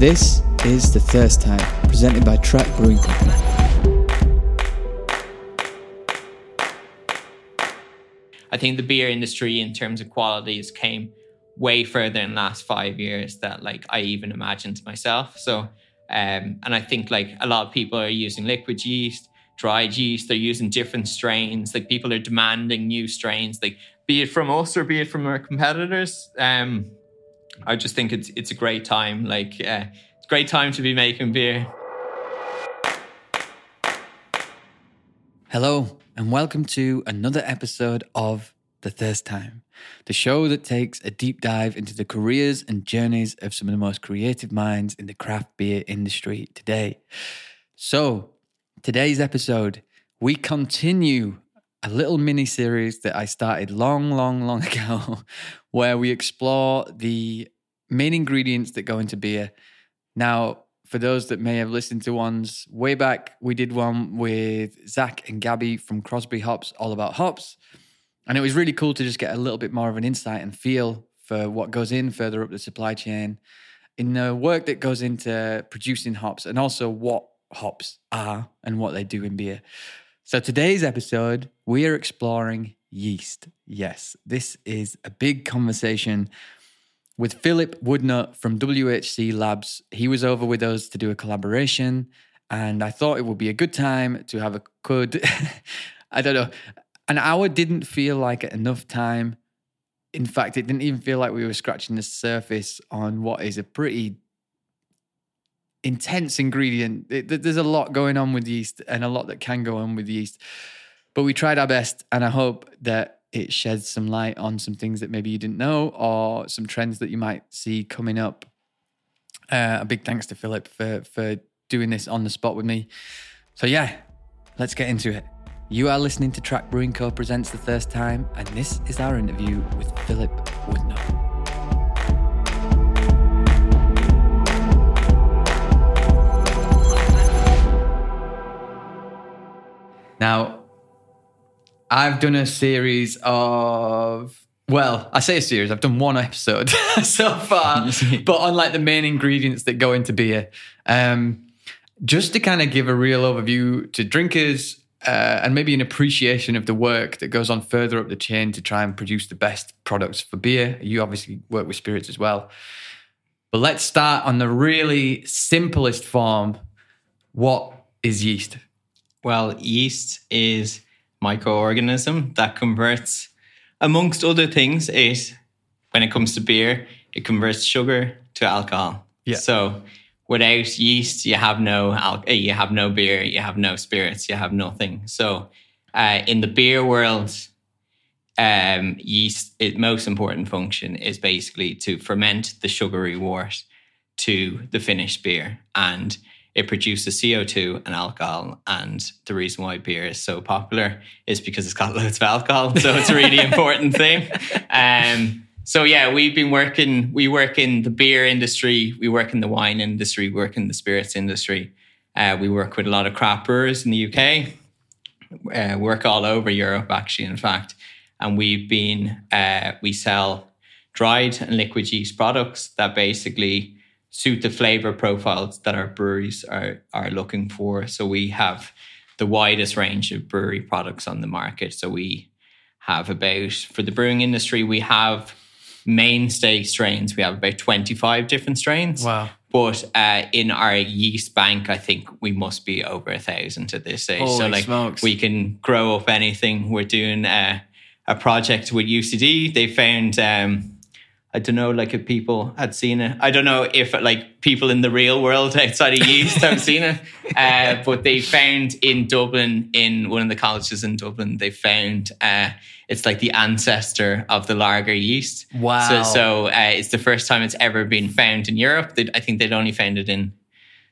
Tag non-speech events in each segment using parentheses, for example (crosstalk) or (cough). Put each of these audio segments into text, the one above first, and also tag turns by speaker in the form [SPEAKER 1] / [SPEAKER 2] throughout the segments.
[SPEAKER 1] This is The Thirst Time, presented by Track Brewing Company.
[SPEAKER 2] I think the beer industry, in terms of qualities, came way further in the last five years that like I even imagined myself. So, um, and I think like a lot of people are using liquid yeast, dried yeast. They're using different strains. Like people are demanding new strains. Like be it from us or be it from our competitors. Um, I just think it's it's a great time. Like it's a great time to be making beer.
[SPEAKER 1] Hello, and welcome to another episode of The Thirst Time, the show that takes a deep dive into the careers and journeys of some of the most creative minds in the craft beer industry today. So, today's episode, we continue a little mini series that I started long, long, long (laughs) ago, where we explore the main ingredients that go into beer. Now, for those that may have listened to ones way back, we did one with Zach and Gabby from Crosby Hops, all about hops. And it was really cool to just get a little bit more of an insight and feel for what goes in further up the supply chain in the work that goes into producing hops and also what hops are and what they do in beer. So today's episode, we are exploring yeast. Yes, this is a big conversation with Philip Woodnut from WHC Labs. He was over with us to do a collaboration, and I thought it would be a good time to have a good, (laughs) I don't know, an hour didn't feel like enough time. In fact, it didn't even feel like we were scratching the surface on what is a pretty intense ingredient. It, there's a lot going on with yeast and a lot that can go on with yeast. But we tried our best, and I hope that it sheds some light on some things that maybe you didn't know or some trends that you might see coming up. Uh, a big thanks to Philip for for doing this on the spot with me. So yeah, let's get into it. You are listening to Track Brewing Co. presents the Thirst Time, and this is our interview with Philip Woodnut. Now, I've done a series of well, I say a series. I've done one episode (laughs) so far, (laughs) but on like the main ingredients that go into beer. Um, just to kind of give a real overview to drinkers uh, and maybe an appreciation of the work that goes on further up the chain to try and produce the best products for beer. You obviously work with spirits as well. But let's start on the really simplest form. What is yeast?
[SPEAKER 2] Well, yeast is microorganism that converts, amongst other things, it when it comes to beer, it converts sugar to alcohol.
[SPEAKER 1] Yeah.
[SPEAKER 2] So without yeast, you have no al- eh, you have no beer, you have no spirits, you have nothing. So uh, in the beer world, um, yeast, its most important function is basically to ferment the sugary wort to the finished beer and it produces CO2 and alcohol. And the reason why beer is so popular is because it's got loads of alcohol. So it's a really (laughs) important thing. Um, so yeah, we've been working, we work in the beer industry, we work in the wine industry, we work in the spirits industry. Uh, we work with a lot of craft brewers in the UK, uh, work all over Europe, actually, in fact. And we've been, uh, we sell dried and liquid yeast products that basically suit the flavor profiles that our breweries are are looking for. So we have the widest range of brewery products on the market. So we have about for the brewing industry, we have mainstay strains. We have about 25 different strains.
[SPEAKER 1] Wow.
[SPEAKER 2] But uh, in our yeast bank, I think we must be over a thousand at this stage.
[SPEAKER 1] Holy
[SPEAKER 2] so like
[SPEAKER 1] smokes.
[SPEAKER 2] we can grow up anything. We're doing uh, a project with UCD. They found um, I don't know, like if people had seen it. I don't know if like people in the real world (laughs) outside of yeast have seen it. Uh, but they found in Dublin, in one of the colleges in Dublin, they found uh, it's like the ancestor of the lager yeast.
[SPEAKER 1] Wow.
[SPEAKER 2] So, so uh, it's the first time it's ever been found in Europe. They'd, I think they'd only found it in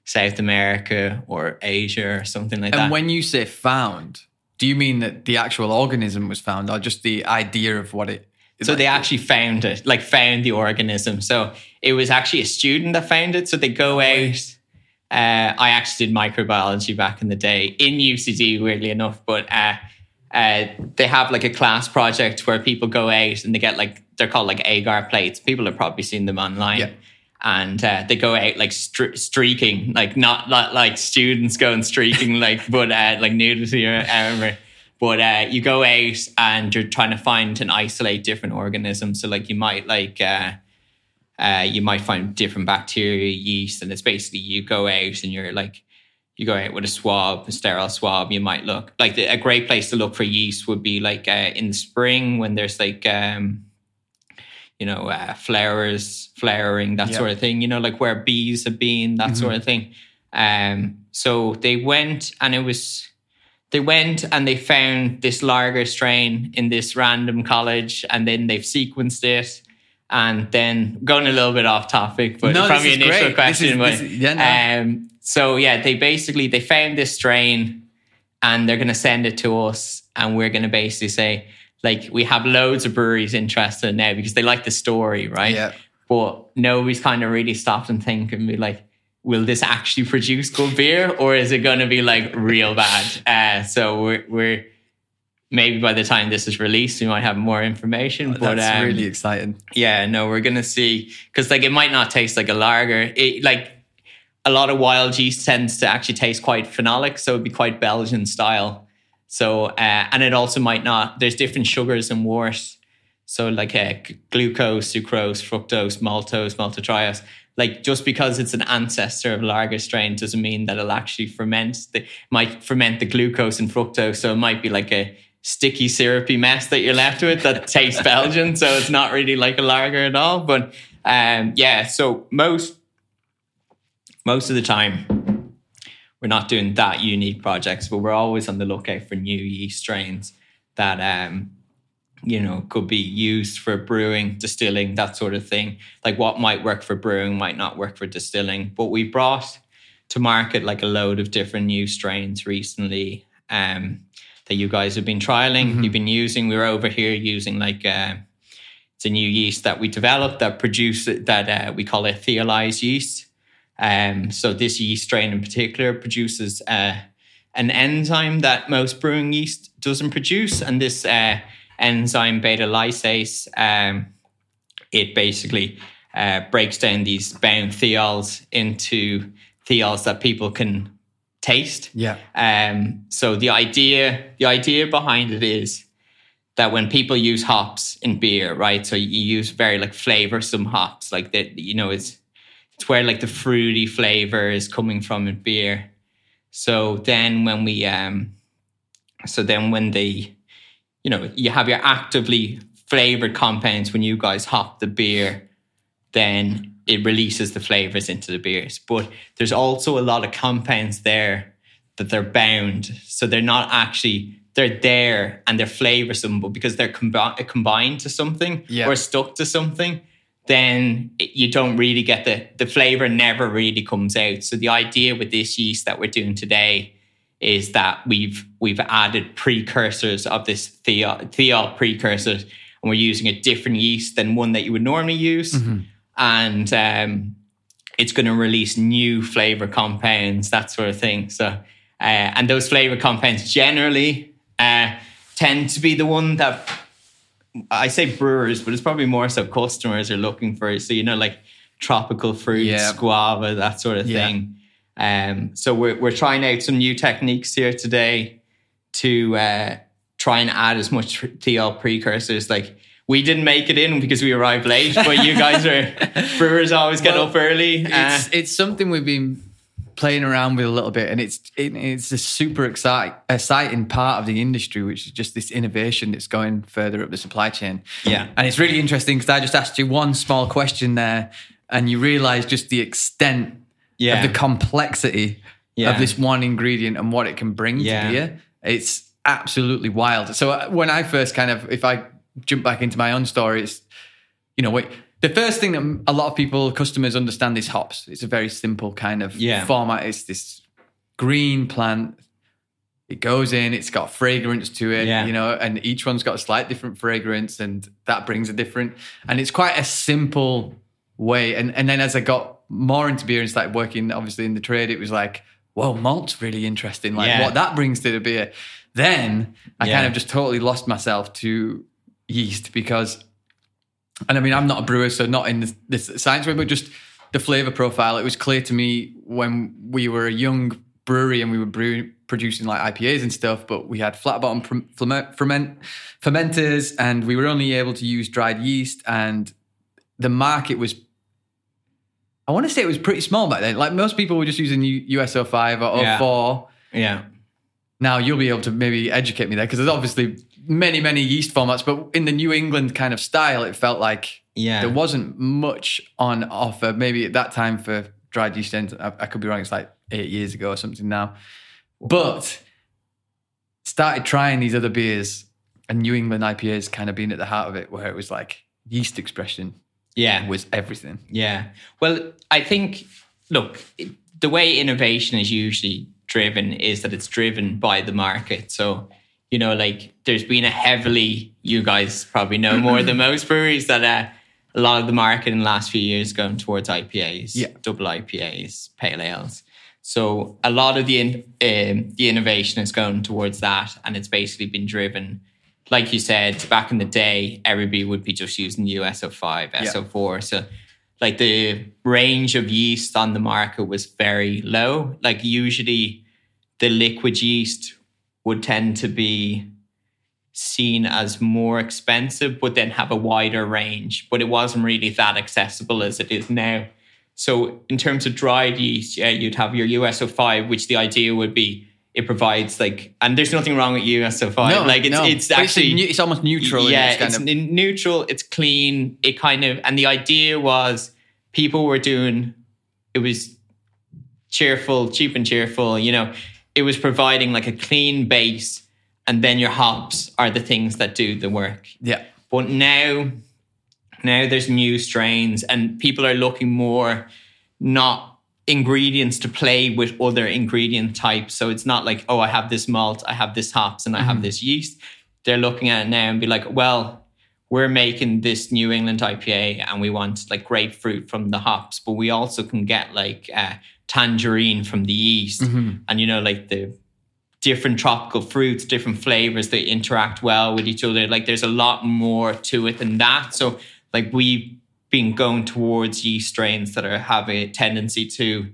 [SPEAKER 2] South America or Asia or something like that.
[SPEAKER 1] And when you say found, do you mean that the actual organism was found or just the idea of what it
[SPEAKER 2] So they actually found it, like found the organism. So it was actually a student that found it. So they go out. Uh, I actually did microbiology back in the day in UCD, weirdly enough, but uh, uh, they have like a class project where people go out and they get like they're called like agar plates. People have probably seen them online,
[SPEAKER 1] Yeah.
[SPEAKER 2] and uh, they go out like stre- streaking, like not, not like students going streaking, like (laughs) but uh, like nudity or whatever. But uh, you go out and you're trying to find and isolate different organisms. So like you might like uh, uh, you might find different bacteria, yeast, and it's basically you go out and you're like you go out with a swab, a sterile swab. You might look like the, a great place to look for yeast would be like uh, in the spring when there's like um, you know uh, flowers, flowering, that
[SPEAKER 1] Yep.
[SPEAKER 2] sort of thing. You know, like where bees have been, that sort of thing. Um, so they went and it was they went and they found this lager strain in this random college and then they've sequenced it and then going a little bit off topic but
[SPEAKER 1] No,
[SPEAKER 2] from
[SPEAKER 1] this
[SPEAKER 2] your initial
[SPEAKER 1] great. This
[SPEAKER 2] question
[SPEAKER 1] is-
[SPEAKER 2] but,
[SPEAKER 1] this is- yeah, no.
[SPEAKER 2] um, so yeah they basically they found this strain and they're going to send it to us and we're going to basically say like we have loads of breweries interested now because they like the story right
[SPEAKER 1] Yeah.
[SPEAKER 2] but nobody's kind of really stopped and think and be like, will this actually produce good beer or is it going to be like real bad? Uh, so we're, we're maybe by the time this is released, we might have more information. but
[SPEAKER 1] That's
[SPEAKER 2] um,
[SPEAKER 1] really exciting.
[SPEAKER 2] yeah, no, we're gonna see because like it might not taste like a lager. It like a lot of wild yeast tends to actually taste quite phenolic, so it'd be quite Belgian style. So uh, and it also might not. There's different sugars and wort. So like uh, glucose, sucrose, fructose, maltose, maltotriose. Like just because it's an ancestor of lager strain doesn't mean that it'll actually ferment. The, might ferment the glucose and fructose, so it might be like a sticky syrupy mess that you're left with that (laughs) tastes Belgian. So it's not really like a lager at all. But um, yeah, so most most of the time we're not doing that unique projects, but we're always on the lookout for new yeast strains that um, you know could be used for brewing, distilling, that sort of thing. Like what might work for brewing might not work for distilling. But we brought to market like a load of different new strains recently um, that you guys have been trialing, you've been using. We were over here using like uh, it's a new yeast that we developed that produce that uh, we call it thiolized yeast. Um, so this yeast strain in particular produces uh, an enzyme that most brewing yeast doesn't produce, and this uh, enzyme beta lyase um, it basically uh, breaks down these bound thiols into thiols that people can taste.
[SPEAKER 1] Yeah.
[SPEAKER 2] Um, so the idea, the idea behind it is that when people use hops in beer, right? So you use very like flavorsome hops, like that. You know, it's it's where like the fruity flavor is coming from in beer. So then when we, um, so then when they, you know, you have your actively flavored compounds when you guys hop the beer, then it releases the flavors into the beers. But there's also a lot of compounds there that they're bound. So they're not actually, they're there and they're flavorsome, but because they're combi- combined to something
[SPEAKER 1] Yeah.
[SPEAKER 2] or stuck to something, then it- you don't really get the, the flavor never really comes out. So the idea with this yeast that we're doing today is that we've we've added precursors of this thiol, thiol precursors and we're using a different yeast than one that you would normally use and um, it's going to release new flavor compounds that sort of thing so uh, and those flavor compounds generally uh, tend to be the one that I say brewers, but it's probably more so customers are looking for. So you know, like tropical fruits,
[SPEAKER 1] Yeah.
[SPEAKER 2] guava, that sort of
[SPEAKER 1] Yeah.
[SPEAKER 2] thing. Um, so we're we're trying out some new techniques here today to uh, try and add as much thiol precursors. Like we didn't make it in because we arrived late, but you guys are (laughs) brewers always get
[SPEAKER 1] Well,
[SPEAKER 2] up early. Uh,
[SPEAKER 1] it's it's something we've been playing around with a little bit, and it's it, it's a super excite, exciting part of the industry, which is just this innovation that's going further up the supply chain.
[SPEAKER 2] Yeah.
[SPEAKER 1] and it's really interesting because I just asked you one small question there, and you realise just the extent
[SPEAKER 2] Yeah.
[SPEAKER 1] of the complexity
[SPEAKER 2] Yeah.
[SPEAKER 1] of this one ingredient and what it can bring
[SPEAKER 2] Yeah.
[SPEAKER 1] to beer. It's absolutely wild. So uh, when I first kind of, if I jump back into my own story, it's you know, wait. The first thing that a lot of people, customers understand is hops. It's a very simple kind of
[SPEAKER 2] Yeah.
[SPEAKER 1] format. It's this green plant. It goes in, it's got fragrance to it,
[SPEAKER 2] Yeah.
[SPEAKER 1] you know, and each one's got a slight different fragrance, and that brings a different. And it's quite a simple way. And and then as I got more into beer and started working, obviously in the trade, it was like, whoa, malt's really interesting. Like
[SPEAKER 2] Yeah.
[SPEAKER 1] what that brings to the beer. Then I
[SPEAKER 2] Yeah.
[SPEAKER 1] kind of just totally lost myself to yeast because and I mean, I'm not a brewer, so not in this, this science way, but just the flavor profile. It was clear to me when we were a young brewery and we were brewing, producing like IPAs and stuff, but we had flat bottom ferment, ferment, fermenters and we were only able to use dried yeast. And the market was, I want to say it was pretty small back then. Like most people were just using US-05 or
[SPEAKER 2] Yeah.
[SPEAKER 1] 04.
[SPEAKER 2] Yeah.
[SPEAKER 1] Now you'll be able to maybe educate me there because there's obviously many, many yeast formats, but in the New England kind of style, it felt like
[SPEAKER 2] Yeah.
[SPEAKER 1] there wasn't much on offer. Maybe at that time for dried yeast ends, I, I could be wrong. It's like eight years ago or something now. But started trying these other beers, and New England IPAs kind of being at the heart of it, where it was like yeast expression
[SPEAKER 2] yeah.
[SPEAKER 1] was everything.
[SPEAKER 2] Yeah. Well, I think, look, it- the way innovation is usually driven is that it's driven by the market. So, you know, like there's been a heavily, you guys probably know more than (laughs) most breweries, that uh, a lot of the market in the last few years going towards IPAs,
[SPEAKER 1] Yeah.
[SPEAKER 2] double IPAs, pale ales. So a lot of the in, um, the innovation is going towards that, and it's basically been driven, like you said, back in the day, everybody would be just using USO five, SO four. So like the range of yeast on the market was very low. Like usually, the liquid yeast would tend to be seen as more expensive, but then have a wider range. But it wasn't really that accessible as it is now. So in terms of dried yeast, yeah, you'd have your USO five, which the idea would be it provides like, and there's nothing wrong with USO five. like it's
[SPEAKER 1] no.
[SPEAKER 2] it's actually
[SPEAKER 1] new- it's almost neutral.
[SPEAKER 2] yeah,
[SPEAKER 1] its
[SPEAKER 2] it's n- neutral. It's clean. It kind of, and the idea was people were doing. It was cheerful, cheap and cheerful. You know, it was providing like a clean base, and then your hops are the things that do the work.
[SPEAKER 1] yeah.
[SPEAKER 2] But now, now there's new strains, and people are looking more not ingredients to play with other ingredient types. So it's not like, oh, I have this malt, I have this hops, and I have this yeast. They're looking at it now and be like, well, we're making this New England IPA and we want like grapefruit from the hops, but we also can get like uh, tangerine from the yeast. And, you know, like the different tropical fruits, different flavors, they interact well with each other. Like there's a lot more to it than that. So like we've been going towards yeast strains that are have a tendency to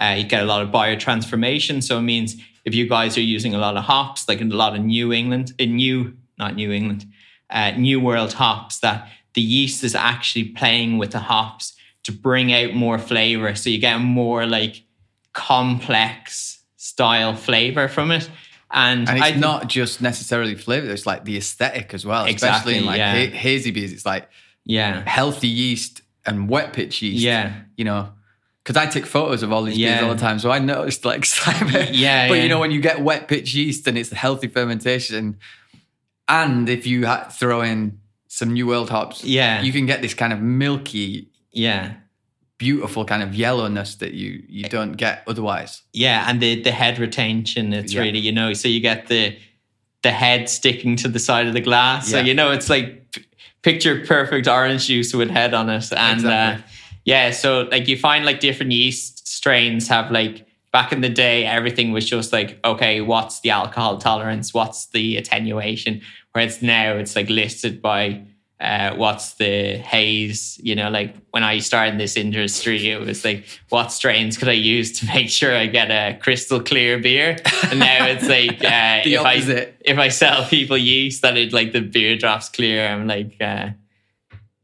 [SPEAKER 2] uh, you get a lot of biotransformation. So it means if you guys are using a lot of hops, like in a lot of New England, in New, not New England, uh, New World hops, that the yeast is actually playing with the hops to bring out more flavor. So you get more like complex style flavor from it. And,
[SPEAKER 1] And it's
[SPEAKER 2] think-
[SPEAKER 1] not just necessarily flavor; it's like the aesthetic as well.
[SPEAKER 2] Exactly,
[SPEAKER 1] Especially in like
[SPEAKER 2] yeah.
[SPEAKER 1] ha- hazy beers, it's like
[SPEAKER 2] yeah,
[SPEAKER 1] healthy yeast and wet pitch yeast.
[SPEAKER 2] Yeah.
[SPEAKER 1] you know, because I take photos of all these beers all the time, so I noticed like (laughs) excitement.
[SPEAKER 2] Yeah,
[SPEAKER 1] but
[SPEAKER 2] yeah.
[SPEAKER 1] you know, when you get wet pitch yeast and it's healthy fermentation, and if you ha- throw in some New World hops,
[SPEAKER 2] Yeah.
[SPEAKER 1] you can get this kind of milky,
[SPEAKER 2] yeah.
[SPEAKER 1] beautiful kind of yellowness that you you eh. don't get otherwise.
[SPEAKER 2] Yeah, and the the head retention, it's
[SPEAKER 1] Yeah.
[SPEAKER 2] really you know, so you get the the head sticking to the side of the glass. So you know, it's like picture perfect orange juice with head on it, and
[SPEAKER 1] Exactly.
[SPEAKER 2] uh, yeah, so like you find like different yeast strains have like back in the day everything was just like okay, what's the alcohol tolerance, what's the attenuation, whereas now it's like listed by. Uh, what's the haze? You know, like when I started in this industry, it was like, what strains could I use to (laughs) make sure I get a crystal clear beer? And now it's like, (laughs) uh, if I if I sell people yeast that it like the beer drops clear, I'm like uh,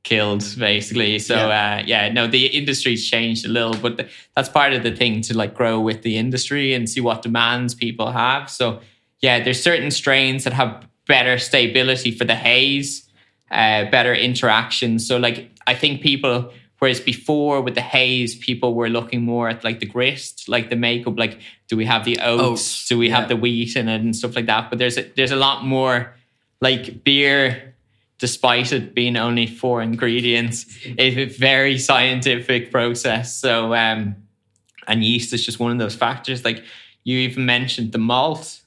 [SPEAKER 2] killed basically. So
[SPEAKER 1] Yeah.
[SPEAKER 2] uh, yeah, no, the industry's changed a little, but th- that's part of the thing to like grow with the industry and see what demands people have. So yeah, there's certain strains that have better stability for the haze, uh, better interaction. So like I think people. Whereas before with the haze, people were looking more at like the grist, like the makeup, like do we have the oats,
[SPEAKER 1] Oats,
[SPEAKER 2] do we
[SPEAKER 1] yeah.
[SPEAKER 2] have the wheat in it and stuff like that. But there's a, there's a lot more like beer, despite it being only four ingredients, it's a very scientific process. So um, and yeast is just one of those factors. Like you even mentioned the malt.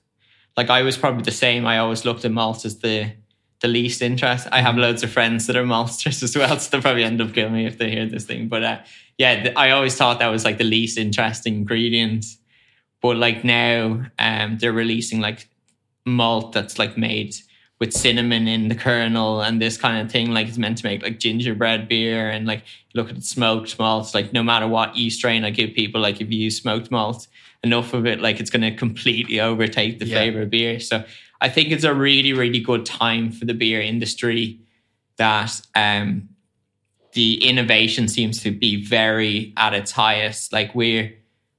[SPEAKER 2] Like I was probably the same. I always looked at malt as the the least interest. I have loads of friends that are maltsters as well, (laughs) so they'll probably end up killing me if they hear this thing. But uh, yeah, th- I always thought that was like the least interesting ingredient. But like now, um, they're releasing like malt that's like made with cinnamon in the kernel and this kind of thing. Like it's meant to make like gingerbread beer and like look at smoked malts. Like no matter what yeast strain I give people, like if you use smoked malt, enough of it, like it's going to completely overtake the
[SPEAKER 1] Yeah.
[SPEAKER 2] flavor of beer. So I think it's a really, really good time for the beer industry that um, the innovation seems to be very at its highest. Like we're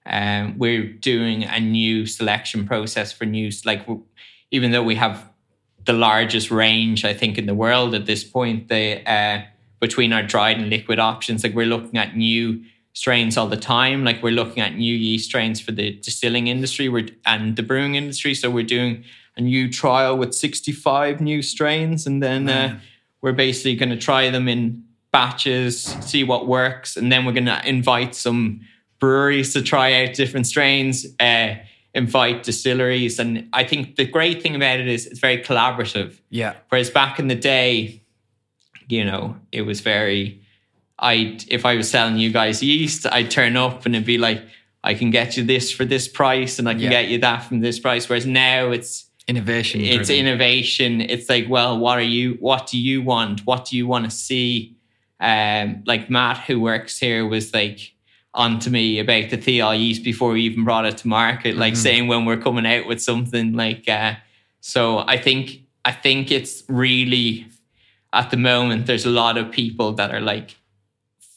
[SPEAKER 2] um, we're doing a new selection process for new, like even though we have the largest range, I think, in the world at this point, the uh, between our dried and liquid options, like we're looking at new strains all the time. Like we're looking at new yeast strains for the distilling industry we're, and the brewing industry. So we're doing a new trial with 65 new strains, and then uh, we're basically going to try them in batches, see what works, and then we're going to invite some breweries to try out different strains, uh, invite distilleries, and I think the great thing about it is it's very collaborative.
[SPEAKER 1] Yeah.
[SPEAKER 2] Whereas back in the day, you know, it was very. I if I was selling you guys yeast, I'd turn up and it'd be like, I can get you this for this price, and I can
[SPEAKER 1] Yeah.
[SPEAKER 2] get you that from this price. Whereas now it's
[SPEAKER 1] Innovation.
[SPEAKER 2] it's
[SPEAKER 1] driven.
[SPEAKER 2] innovation. It's like, well, what are you? What do you want? What do you want to see? Um, like Matt, who works here, was like on to me about the thiol yeast before we even brought it to market, like
[SPEAKER 1] Mhm.
[SPEAKER 2] saying when we're coming out with something like. Uh, so I think I think it's really at the moment there's a lot of people that are like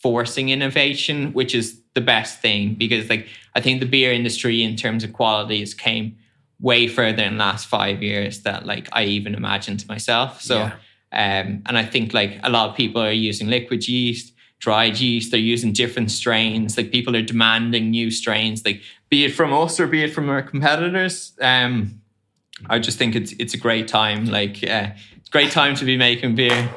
[SPEAKER 2] forcing innovation, which is the best thing because like I think the beer industry in terms of quality has came way further in the last five years that like I even imagined to myself. So
[SPEAKER 1] Yeah.
[SPEAKER 2] um and I think like a lot of people are using liquid yeast, dried yeast, they're using different strains. Like people are demanding new strains, like be it from us or be it from our competitors. Um I just think it's it's a great time. Like uh, it's a great time to be making beer.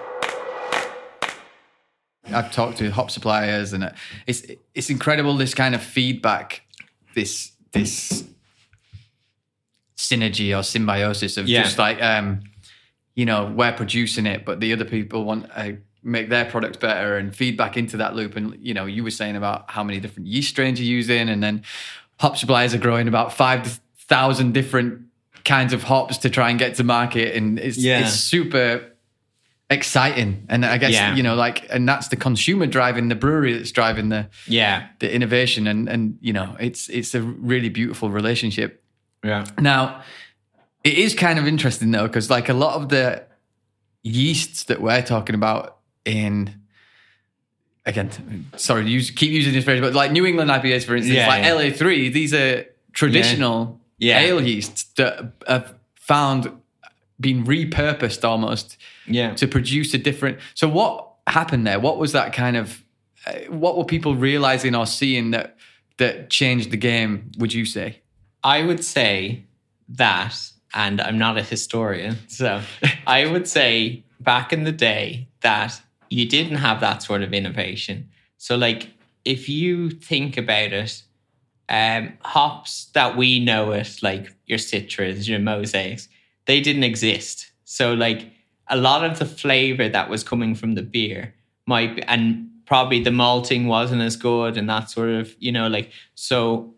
[SPEAKER 1] I've talked to hop suppliers, and it's it's incredible this kind of feedback, this this synergy or symbiosis of
[SPEAKER 2] Yeah.
[SPEAKER 1] just like um, you know we're producing it, but the other people want to make their product better and feedback into that loop. And you know, you were saying about how many different yeast strains you're using, and then hop suppliers are growing about five thousand different kinds of hops to try and get to market, and it's
[SPEAKER 2] Yeah.
[SPEAKER 1] it's super exciting and i guess
[SPEAKER 2] Yeah.
[SPEAKER 1] you know like and that's the consumer driving the brewery that's driving the
[SPEAKER 2] Yeah.
[SPEAKER 1] the innovation and and you know it's it's a really beautiful relationship
[SPEAKER 2] Yeah.
[SPEAKER 1] now it is kind of interesting though because like a lot of the yeasts that we're talking about in again sorry use keep using this phrase but like new england ipas for instance
[SPEAKER 2] Yeah,
[SPEAKER 1] like
[SPEAKER 2] yeah.
[SPEAKER 1] la3 these are traditional
[SPEAKER 2] Yeah.
[SPEAKER 1] ale yeasts that have found been repurposed almost
[SPEAKER 2] Yeah.
[SPEAKER 1] to produce a different. So what happened there? What was that kind of? Uh, what were people realizing or seeing that that changed the game? Would you say?
[SPEAKER 2] I would say that, and I'm not a historian, so I would say back in the day that you didn't have that sort of innovation. So, like, if you think about it, um, hops that we know it, like your citras, your mosaics, they didn't exist. So, like, a lot of the flavor that was coming from the beer might be, and probably the malting wasn't as good and that sort of, you know, like, so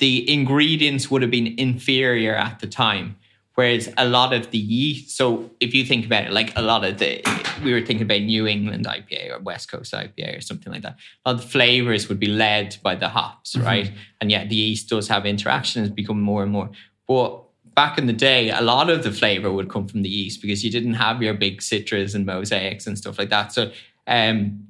[SPEAKER 2] the ingredients would have been inferior at the time. Whereas a lot of the yeast, so if you think about it, like a lot of the, we were thinking about New England IPA or West Coast IPA or something like that. A lot of the flavors would be led by the hops, right? And yet the yeast does have interaction, has become more and more. But back in the day, a lot of the flavor would come from the yeast because you didn't have your big citras and mosaics and stuff like that. So, um,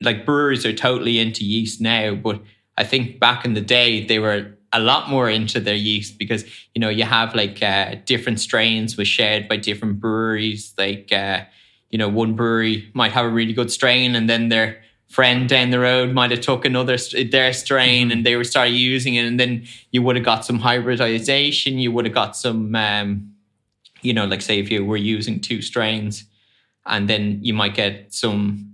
[SPEAKER 2] like breweries are totally into yeast now, but I think back in the day they were a lot more into their yeast because you know you have like uh, different strains was shared by different breweries. Like uh, you know, one brewery might have a really good strain, and then their friend down the road might have took another their strain, and they were started using it, and then you would have got some hybridization. You would have got some, um, you know, like say if you were using two strains, and then you might get some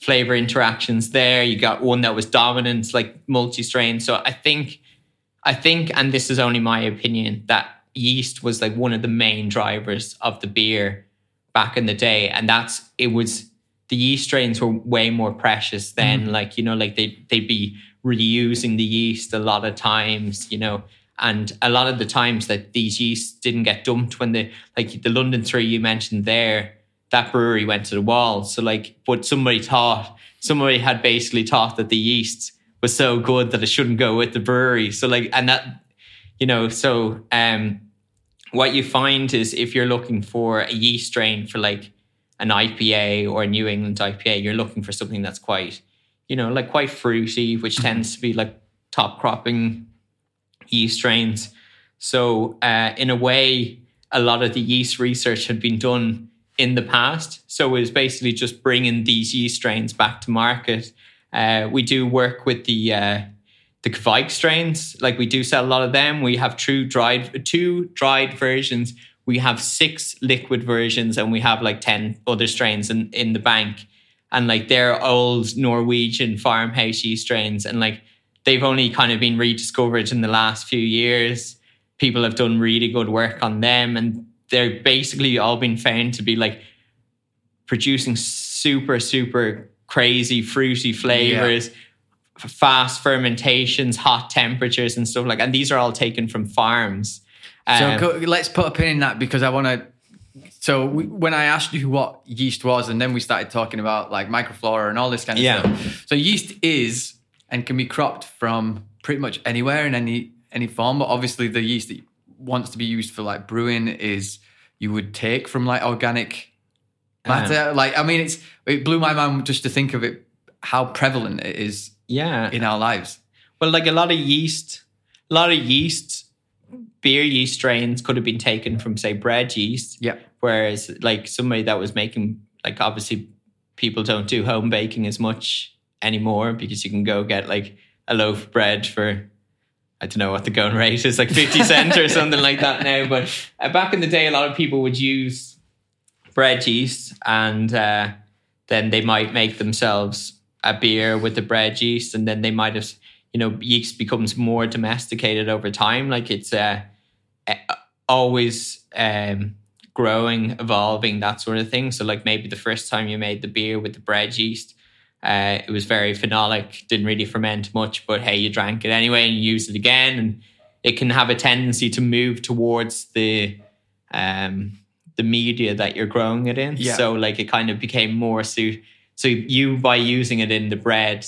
[SPEAKER 2] flavor interactions there. You got one that was dominant, like multi-strain. So I think, I think, and this is only my opinion, that yeast was like one of the main drivers of the beer back in the day, and that's it was the yeast strains were way more precious then. Mm-hmm. Like you know, like they they'd be reusing the yeast a lot of times, you know, And a lot of the times that these yeasts didn't get dumped when the like the London Three you mentioned there, that brewery went to the wall. So like, but somebody thought somebody had basically thought that the yeast was so good that it shouldn't go with the brewery. So like, and that you know, so um, what you find is if you're looking for a yeast strain for like an IPA or a New England IPA, you're looking for something that's quite, you know, like quite fruity, which tends to be like top cropping yeast strains. So, uh, in a way, a lot of the yeast research had been done in the past. So, it was basically just bringing these yeast strains back to market. Uh, we do work with the uh, the Kveik strains. Like we do sell a lot of them. We have true dried, two dried versions. We have six liquid versions, and we have like ten other strains in in the bank. And like they're old Norwegian farmhouse yeast strains, and like they've only kind of been rediscovered in the last few years. People have done really good work on them, and they're basically all been found to be like producing super super crazy fruity flavors. Yeah fast fermentations, hot temperatures, and stuff like. And these are all taken from farms.
[SPEAKER 1] Um, so let's put a pin in that because I want to. So we, when I asked you what yeast was, and then we started talking about like microflora and all this kind of yeah. stuff. So yeast is and can be cropped from pretty much anywhere in any any form, but obviously the yeast that wants to be used for like brewing is you would take from like organic matter. Um, like I mean, it's it blew my mind just to think of it how prevalent it is
[SPEAKER 2] yeah.
[SPEAKER 1] in our lives.
[SPEAKER 2] Well like a lot of yeast a lot of yeast beer yeast strains could have been taken from say bread yeast.
[SPEAKER 1] Yeah.
[SPEAKER 2] Whereas like somebody that was making like obviously people don't do home baking as much anymore because you can go get like a loaf of bread for I don't know what the going rate is, like 50 cent or (laughs) something like that now. But uh, back in the day, a lot of people would use bread yeast and uh, then they might make themselves a beer with the bread yeast, and then they might have, you know, yeast becomes more domesticated over time. Like it's uh, always um, growing, evolving, that sort of thing. So, like maybe the first time you made the beer with the bread yeast, uh, it was very phenolic, didn't really ferment much, but hey, you drank it anyway and you use it again, and it can have a tendency to move towards the um, the media that you're growing it in. Yeah. So, like, it kind of became more suit so you by using it in the bread,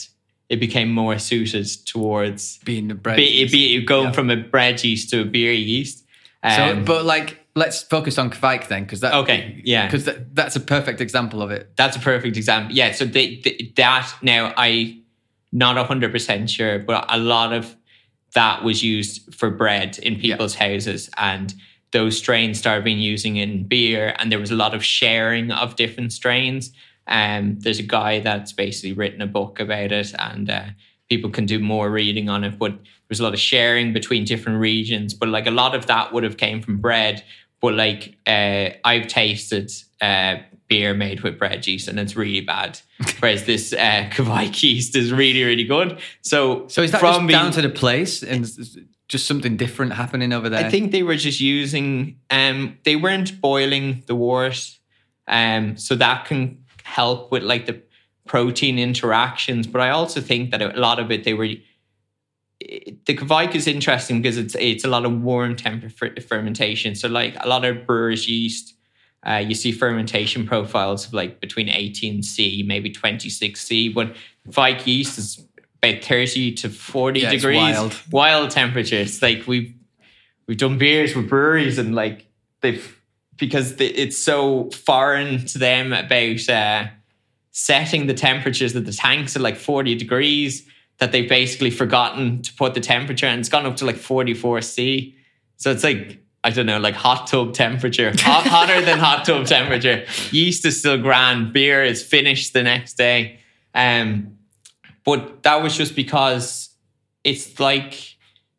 [SPEAKER 2] it became more suited towards
[SPEAKER 1] being the bread.
[SPEAKER 2] Be, be, going yeah. from a bread yeast to a beer yeast.
[SPEAKER 1] Um, so, but like, let's focus on Kveik then, because that
[SPEAKER 2] okay, yeah,
[SPEAKER 1] because that, that's a perfect example of it.
[SPEAKER 2] That's a perfect example. Yeah. So they, they, that now I not hundred percent sure, but a lot of that was used for bread in people's yeah. houses and those strains started being using in beer and there was a lot of sharing of different strains um, there's a guy that's basically written a book about it, and uh, people can do more reading on it. But there's a lot of sharing between different regions. But like a lot of that would have came from bread. But like uh, I've tasted uh, beer made with bread yeast, and it's really bad. (laughs) Whereas this uh, Kveik (laughs) yeast is really, really good. So,
[SPEAKER 1] so is that from down to the place and just something different happening over there?
[SPEAKER 2] I think they were just using. Um, they weren't boiling the wort, um, so that can help with like the protein interactions. But I also think that a lot of it they were the Kveik is interesting because it's it's a lot of warm temperature fermentation. So like a lot of brewers yeast, uh, you see fermentation profiles of like between 18 C, maybe 26 C. But Kveik yeast is about 30 to 40 yeah, degrees. Wild. wild temperatures. Like we've we've done beers with breweries and like they've because it's so foreign to them about uh, setting the temperatures of the tanks at like 40 degrees that they've basically forgotten to put the temperature and it's gone up to like 44 C. So it's like, I don't know, like hot tub temperature, (laughs) hot, hotter than hot tub temperature. Yeast is still grand. Beer is finished the next day. Um, but that was just because it's like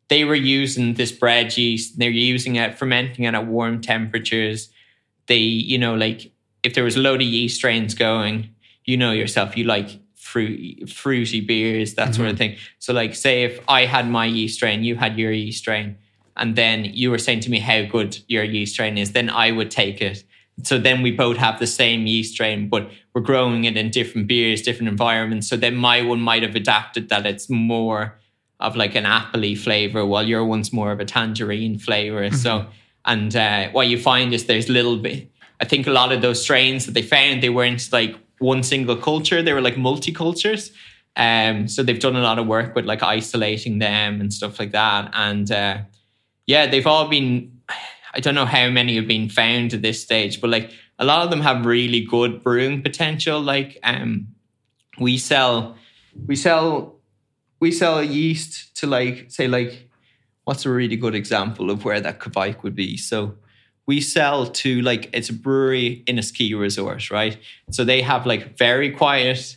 [SPEAKER 2] they were using this bread yeast. They're using it, fermenting it at warm temperatures. They, you know, like if there was a load of yeast strains going, you know yourself, you like fruit, fruity beers, that mm-hmm. sort of mm-hmm. thing. So, like, say if I had my yeast strain, you had your yeast strain, and then you were saying to me how good your yeast strain is, then I would take it. So then we both have the same yeast strain, but we're growing it in different beers, different environments. So then my one might have adapted that it's more of like an appley flavor, while your one's more of a tangerine flavor. So, and uh, what you find is there's little bit. I think a lot of those strains that they found they weren't like one single culture; they were like multicultures. Um, so they've done a lot of work with like isolating them and stuff like that. And uh, yeah, they've all been. I don't know how many have been found at this stage, but like a lot of them have really good brewing potential. Like um, we sell, we sell, we sell yeast to like say like, what's a really good example of where that Kveik would be? So we sell to like it's a brewery in a ski resort, right? So they have like very quiet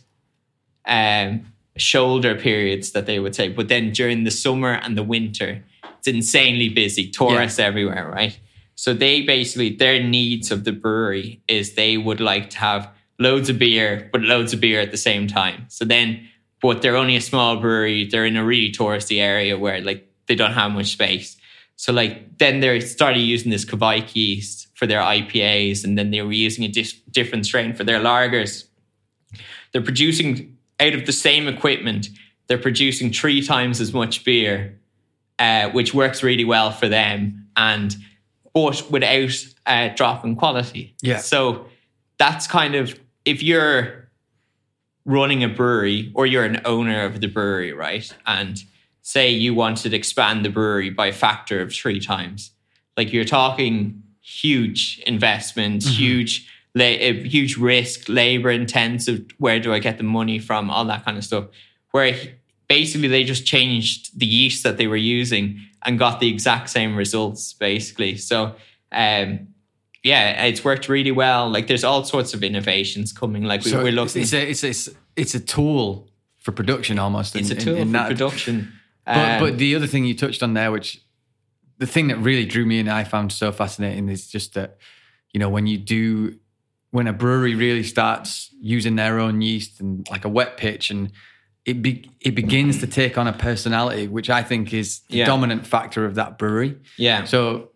[SPEAKER 2] um, shoulder periods that they would say, but then during the summer and the winter, it's insanely busy, tourists yeah. everywhere, right? So they basically their needs of the brewery is they would like to have loads of beer, but loads of beer at the same time. So then, but they're only a small brewery. They're in a really touristy area where like they don't have much space. So like then they started using this Kveik yeast for their IPAs, and then they were using a dis- different strain for their lagers. They're producing out of the same equipment. They're producing three times as much beer, uh, which works really well for them, and but without a drop in quality.
[SPEAKER 1] Yeah.
[SPEAKER 2] So that's kind of if you're running a brewery or you're an owner of the brewery, right? And say you wanted to expand the brewery by a factor of three times, like you're talking huge investments, mm-hmm. huge, la- huge risk, labor intensive. Where do I get the money from? All that kind of stuff. Where basically they just changed the yeast that they were using and got the exact same results basically. So um, yeah, it's worked really well. Like there's all sorts of innovations coming. Like we, so are looking.
[SPEAKER 1] It's a, it's a it's a tool for production almost.
[SPEAKER 2] It's in, a tool in, in for that. production.
[SPEAKER 1] But, um, but the other thing you touched on there, which the thing that really drew me and I found so fascinating is just that, you know, when you do, when a brewery really starts using their own yeast and like a wet pitch and it be, it begins to take on a personality, which I think is the yeah. dominant factor of that brewery.
[SPEAKER 2] Yeah.
[SPEAKER 1] So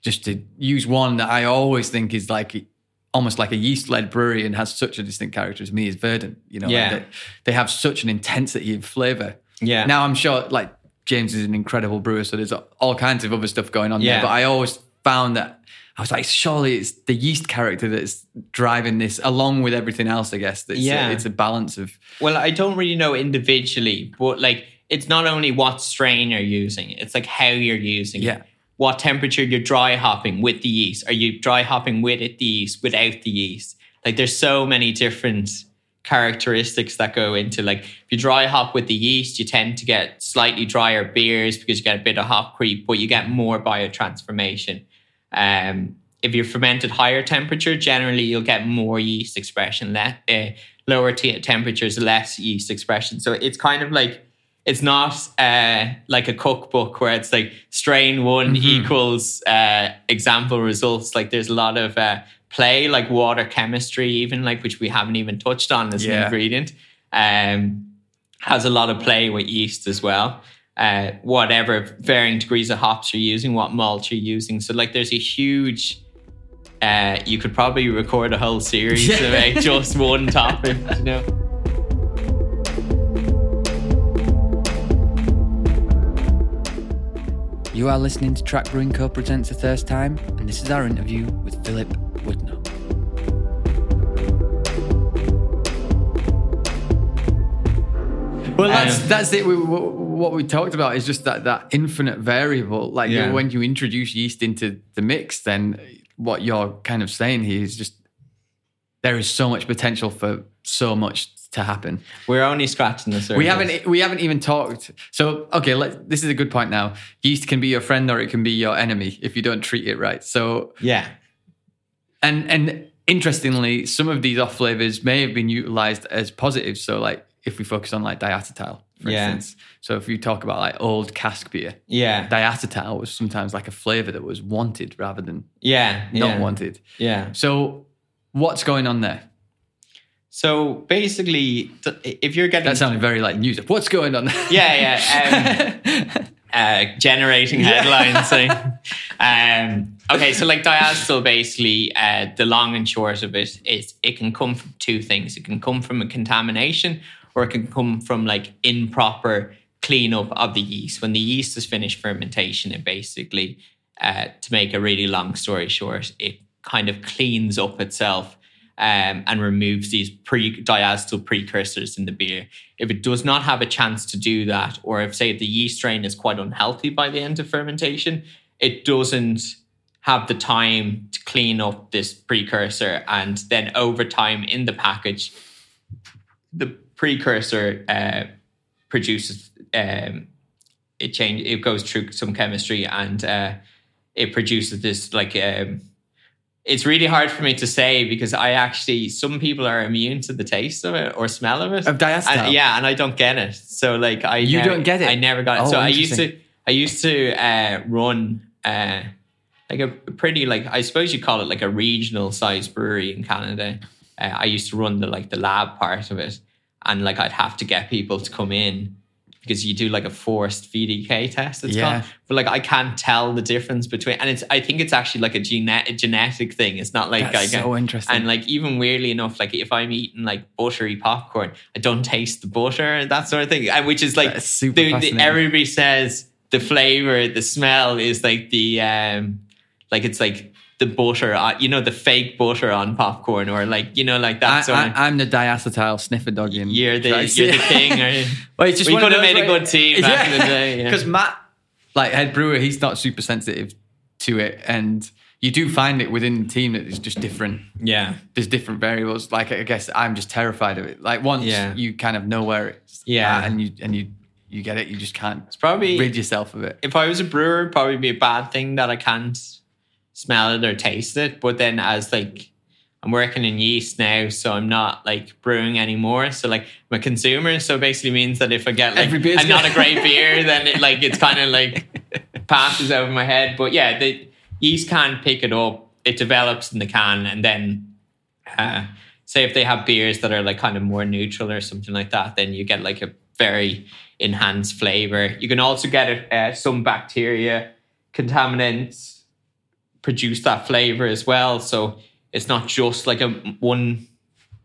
[SPEAKER 1] just to use one that I always think is like almost like a yeast led brewery and has such a distinct character as me is Verdant. You know,
[SPEAKER 2] yeah.
[SPEAKER 1] They, they, have such an intensity of flavor.
[SPEAKER 2] Yeah.
[SPEAKER 1] Now I'm sure like James is an incredible brewer, so there's all kinds of other stuff going on
[SPEAKER 2] yeah.
[SPEAKER 1] there. But I always found that I was like, surely it's the yeast character that's driving this, along with everything else. I guess. That's yeah, a, it's a balance of.
[SPEAKER 2] Well, I don't really know individually, but like it's not only what strain you're using; it's like how you're using
[SPEAKER 1] yeah. it.
[SPEAKER 2] What temperature you're dry hopping with the yeast? Are you dry hopping with it, the yeast, without the yeast? Like, there's so many different characteristics that go into like if you dry hop with the yeast, you tend to get slightly drier beers because you get a bit of hop creep, but you get more biotransformation um, if you're fermented higher temperature, generally you'll get more yeast expression. Le- uh, lower t- temperatures, less yeast expression. So it's kind of like it's not uh, like a cookbook where it's like strain one mm-hmm. equals uh, example results. Like there's a lot of uh, play, like water chemistry, even like which we haven't even touched on as yeah. an ingredient. Um, has a lot of play with yeast as well uh, whatever varying degrees of hops you're using, what malt you're using. So like there's a huge uh, you could probably record a whole series about (laughs) just one topic, you know.
[SPEAKER 1] You are listening to Track Brewing Co. presents the Thirst Time, and this is our interview with Philip Well, that's um, that's it. We, what we talked about is just that that infinite variable. Like yeah. when you introduce yeast into the mix, then what you're kind of saying here is just there is so much potential for so much to happen.
[SPEAKER 2] We're only scratching the surface.
[SPEAKER 1] We haven't we haven't even talked. So okay, let, this is a good point now. Yeast can be your friend or it can be your enemy if you don't treat it right. So
[SPEAKER 2] yeah,
[SPEAKER 1] and and interestingly, some of these off flavors may have been utilized as positives. So like if we focus on like diacetyl, for yeah. instance. So if you talk about like old cask beer,
[SPEAKER 2] yeah,
[SPEAKER 1] diacetyl was sometimes like a flavor that was wanted rather than
[SPEAKER 2] yeah,
[SPEAKER 1] not
[SPEAKER 2] yeah.
[SPEAKER 1] wanted.
[SPEAKER 2] Yeah.
[SPEAKER 1] So what's going on there?
[SPEAKER 2] So basically, if you're getting
[SPEAKER 1] that sounded very like news. What's going on? There?
[SPEAKER 2] Yeah, yeah. Um, (laughs) uh, generating headlines. (laughs) um, okay, so like diacetyl, basically, uh, the long and short of it is it can come from two things. It can come from a contamination, or it can come from like improper cleanup of the yeast. When the yeast has finished fermentation, it basically, uh, to make a really long story short, it kind of cleans up itself um, and removes these pre diacetyl precursors in the beer. If it does not have a chance to do that, or if say the yeast strain is quite unhealthy by the end of fermentation, it doesn't have the time to clean up this precursor, and then over time in the package, the precursor uh, produces um, it change it goes through some chemistry and uh, it produces this like um, it's really hard for me to say because I actually some people are immune to the taste of it or smell of it
[SPEAKER 1] Of diacetyl?
[SPEAKER 2] And- yeah, and I don't get it. So like I
[SPEAKER 1] You
[SPEAKER 2] never-
[SPEAKER 1] don't get it?
[SPEAKER 2] I never got it.
[SPEAKER 1] Oh,
[SPEAKER 2] so I used to I used to uh, run uh, like a pretty like I suppose you call it like a regional size brewery in Canada. Uh, I used to run the like the lab part of it, and like I'd have to get people to come in because you do like a forced VDK test. It's
[SPEAKER 1] Yeah.
[SPEAKER 2] called, but like I can't tell the difference between, and it's I think it's actually like a gene- genetic thing. It's not like
[SPEAKER 1] That's
[SPEAKER 2] I
[SPEAKER 1] so interesting.
[SPEAKER 2] and like even weirdly enough, like if I'm eating like buttery popcorn, I don't taste the butter and that sort of thing. And which is like
[SPEAKER 1] That's super
[SPEAKER 2] the, the, everybody says the flavor, the smell is like the um like it's like the butter, uh, you know, the fake butter on popcorn or like you know like that
[SPEAKER 1] I,
[SPEAKER 2] sort of.
[SPEAKER 1] I, am the diacetyl sniffer dog in.
[SPEAKER 2] you're the you're the king. Are you? (laughs)
[SPEAKER 1] Well, it's just
[SPEAKER 2] We could have made a good team back in the day, yeah.
[SPEAKER 1] Because Matt, like head brewer, he's not super sensitive to it, and you do find it within the team that it's just different.
[SPEAKER 2] Yeah,
[SPEAKER 1] There's different variables. Like I guess I'm just terrified of it. Like once
[SPEAKER 2] Yeah.
[SPEAKER 1] you kind of know where it's
[SPEAKER 2] Yeah.
[SPEAKER 1] at and you and you you get it, you just can't
[SPEAKER 2] it's probably
[SPEAKER 1] rid yourself of it.
[SPEAKER 2] if I was a brewer, it'd probably be a bad thing that I can't smell it or taste it. But then as like I'm working in yeast now, so I'm not like brewing anymore. So like I'm a consumer. So it basically means that if I get like and not a great beer, then it like it's kind of (laughs) like passes over my head. But yeah, the yeast can't pick it up. It develops in the can, and then uh, say if they have beers that are like kind of more neutral or something like that, then you get like a very enhanced flavor. You can also get it, uh, some bacteria contaminants produce that flavor as well. So it's not just like a one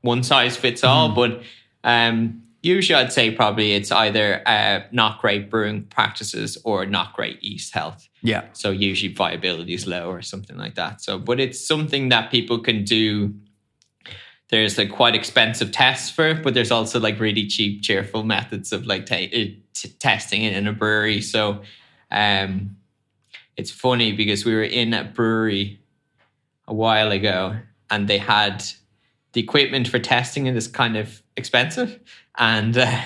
[SPEAKER 2] one size fits all, but um, usually I'd say probably it's either uh, not great brewing practices or not great yeast health.
[SPEAKER 1] Yeah.
[SPEAKER 2] So usually viability is low or something like that. So, but it's something that people can do. There's like quite expensive tests for it, but there's also like really cheap, cheerful methods of like ta- uh, t- testing it in a brewery. So, um, it's funny because we were in a brewery a while ago and they had the equipment for testing it is kind of expensive and uh,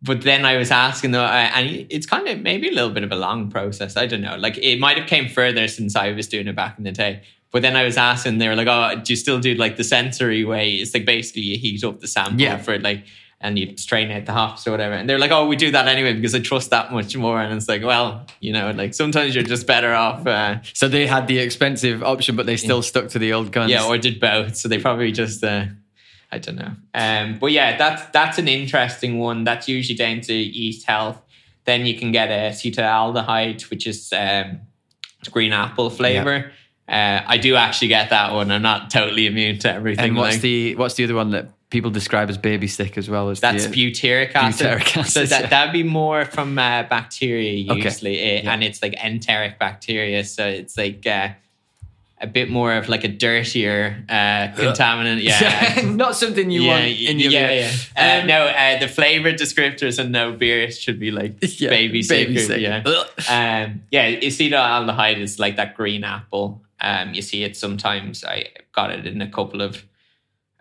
[SPEAKER 2] but then I was asking though, and it's kind of maybe a little bit of a long process. I don't know. Like it might have came further since I was doing it back in the day. But then I was asking, they were like, "Oh, do you still do like the sensory way? It's like basically you heat up the sample
[SPEAKER 1] Yeah.
[SPEAKER 2] for like, and you strain out the hops or whatever." And they're like, "Oh, we do that anyway because I trust that much more." And it's like, well, you know, like sometimes you're just better off. Uh,
[SPEAKER 1] So they had the expensive option, but they still stuck to the old guns.
[SPEAKER 2] yeah, or did both. So they probably just uh, I don't know. Um, but yeah, that's that's an interesting one. That's usually down to yeast health. Then you can get a acetaldehyde, which is um, green apple flavor. Uh, I do actually get that one. I'm not totally immune to everything.
[SPEAKER 1] And what's
[SPEAKER 2] like-
[SPEAKER 1] the what's the other one that people describe as baby stick as well as
[SPEAKER 2] that's
[SPEAKER 1] the,
[SPEAKER 2] butyric acid.
[SPEAKER 1] butyric
[SPEAKER 2] So
[SPEAKER 1] acid,
[SPEAKER 2] that
[SPEAKER 1] yeah.
[SPEAKER 2] that'd be more from uh, bacteria
[SPEAKER 1] Okay.
[SPEAKER 2] usually, eh,
[SPEAKER 1] Yeah.
[SPEAKER 2] and it's like enteric bacteria. So it's like uh, a bit more of like a dirtier uh, (laughs) contaminant. Yeah. (laughs)
[SPEAKER 1] not something you want in your
[SPEAKER 2] yeah,
[SPEAKER 1] beer.
[SPEAKER 2] yeah. Uh,
[SPEAKER 1] Um,
[SPEAKER 2] no, uh, the flavor descriptors and no beer should be like (laughs)
[SPEAKER 1] Yeah,
[SPEAKER 2] baby,
[SPEAKER 1] baby
[SPEAKER 2] sick.
[SPEAKER 1] sick.
[SPEAKER 2] Yeah,
[SPEAKER 1] Ugh.
[SPEAKER 2] um, yeah. Acetaldehyde is like that green apple. Um, you see it sometimes. I got it in a couple of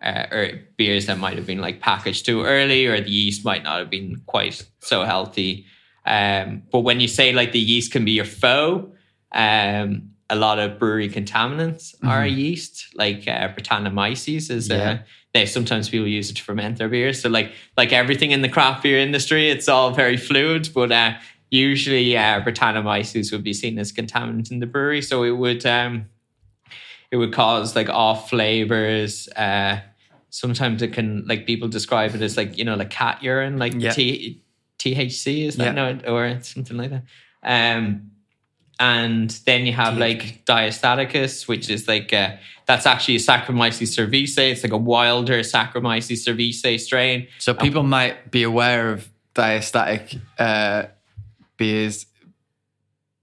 [SPEAKER 2] uh, or beers that might have been like packaged too early, or the yeast might not have been quite so healthy. Um, but when you say like the yeast can be your foe, um, a lot of brewery contaminants are yeast, like uh, Brettanomyces is.
[SPEAKER 1] Yeah.
[SPEAKER 2] Uh, now sometimes people use it to ferment their beers. So like like everything in the craft beer industry, it's all very fluid. But uh, usually uh, Brettanomyces would be seen as contaminant in the brewery, so it would um, it would cause like off flavors. Uh, sometimes it can like people describe it as like you know like cat urine, like
[SPEAKER 1] Yeah.
[SPEAKER 2] T- THC is that
[SPEAKER 1] Yeah.
[SPEAKER 2] no or something like that. Um, and then you have like diastaticus, which is like uh, that's actually a Saccharomyces cerevisiae. It's like a wilder Saccharomyces cerevisiae strain.
[SPEAKER 1] So people might be aware of diastatic uh, beers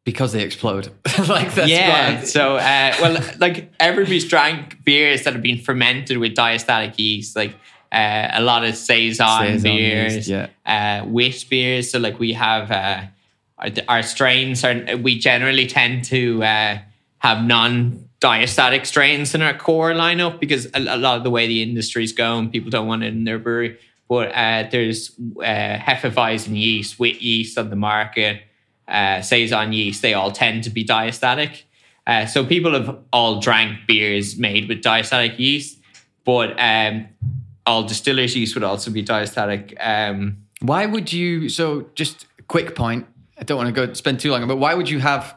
[SPEAKER 1] because they explode. (laughs) like that's
[SPEAKER 2] yeah. So, uh, well, like everybody's drank beers that have been fermented with diastatic yeast, like uh, a lot of saison,
[SPEAKER 1] Saison
[SPEAKER 2] beers,
[SPEAKER 1] yeast, yeah.
[SPEAKER 2] uh, wit beers. So, like we have uh, our, our strains are we generally tend to uh, have non diastatic strains in our core lineup because a, a lot of the way the industry's going, people don't want it in their brewery. But uh, there's uh, Hefeweizen yeast, wit yeast on the market, uh, saison yeast. They all tend to be diastatic. Uh, so people have all drank beers made with diastatic yeast, but um, all distillers yeast would also be diastatic. Um,
[SPEAKER 1] Why would you? So, just a quick point. I don't want to go spend too long, but why would you have?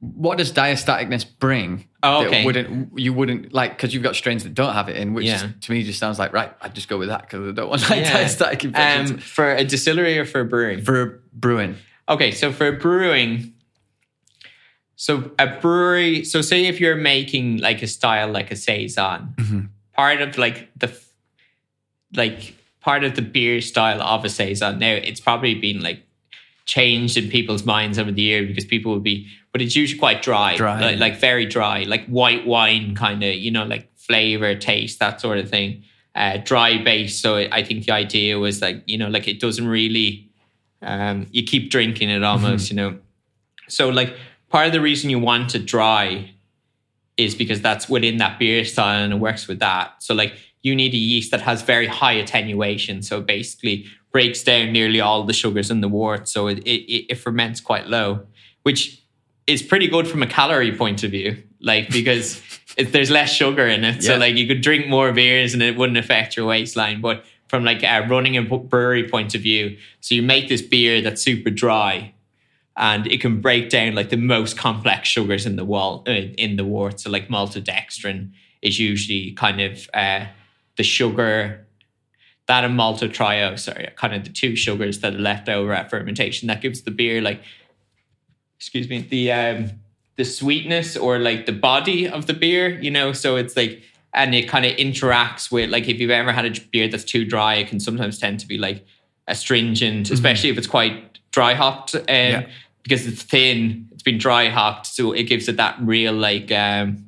[SPEAKER 1] What does diastaticness bring?
[SPEAKER 2] Oh, okay.
[SPEAKER 1] Wouldn't you wouldn't like because you've got strains that don't have it in, which
[SPEAKER 2] Yeah.
[SPEAKER 1] to me just sounds like right. I'd just go with that because I don't want like
[SPEAKER 2] Yeah.
[SPEAKER 1] diastatic infections
[SPEAKER 2] um, for a distillery or for a brewery?
[SPEAKER 1] for brewing.
[SPEAKER 2] Okay, so for brewing, so a brewery, so say if you're making like a style like a saison,
[SPEAKER 1] Mhm.
[SPEAKER 2] part of like the like part of the beer style of a saison now it's probably been like changed in people's minds over the year because people would be but it's usually quite dry
[SPEAKER 1] Dry.
[SPEAKER 2] like, like very dry like white wine kind of you know like flavor taste that sort of thing uh, dry base so i think the idea was like you know like it doesn't really um, you keep drinking it almost you know so like part of the reason you want it dry is because that's within that beer style and it works with that. So like you need a yeast that has very high attenuation. So it basically breaks down nearly all the sugars in the wort. So it, it, it ferments quite low, which is pretty good from a calorie point of view. Like because (laughs) it, there's less sugar in it. So like you could drink more beers and it wouldn't affect your waistline. But from like a running a brewery point of view, so you make this beer that's super dry and it can break down like the most complex sugars in the wall uh, in the wort. So like maltodextrin is usually kind of uh, the sugar that and maltotriose are kind of the two sugars that are left over at fermentation that gives the beer like excuse me the um the sweetness or like the body of the beer you know so it's like and it kind of interacts with like if you've ever had a beer that's too dry it can sometimes tend to be like astringent especially if it's quite dry hopped um, because it's thin it's been dry hopped so it gives it that real like um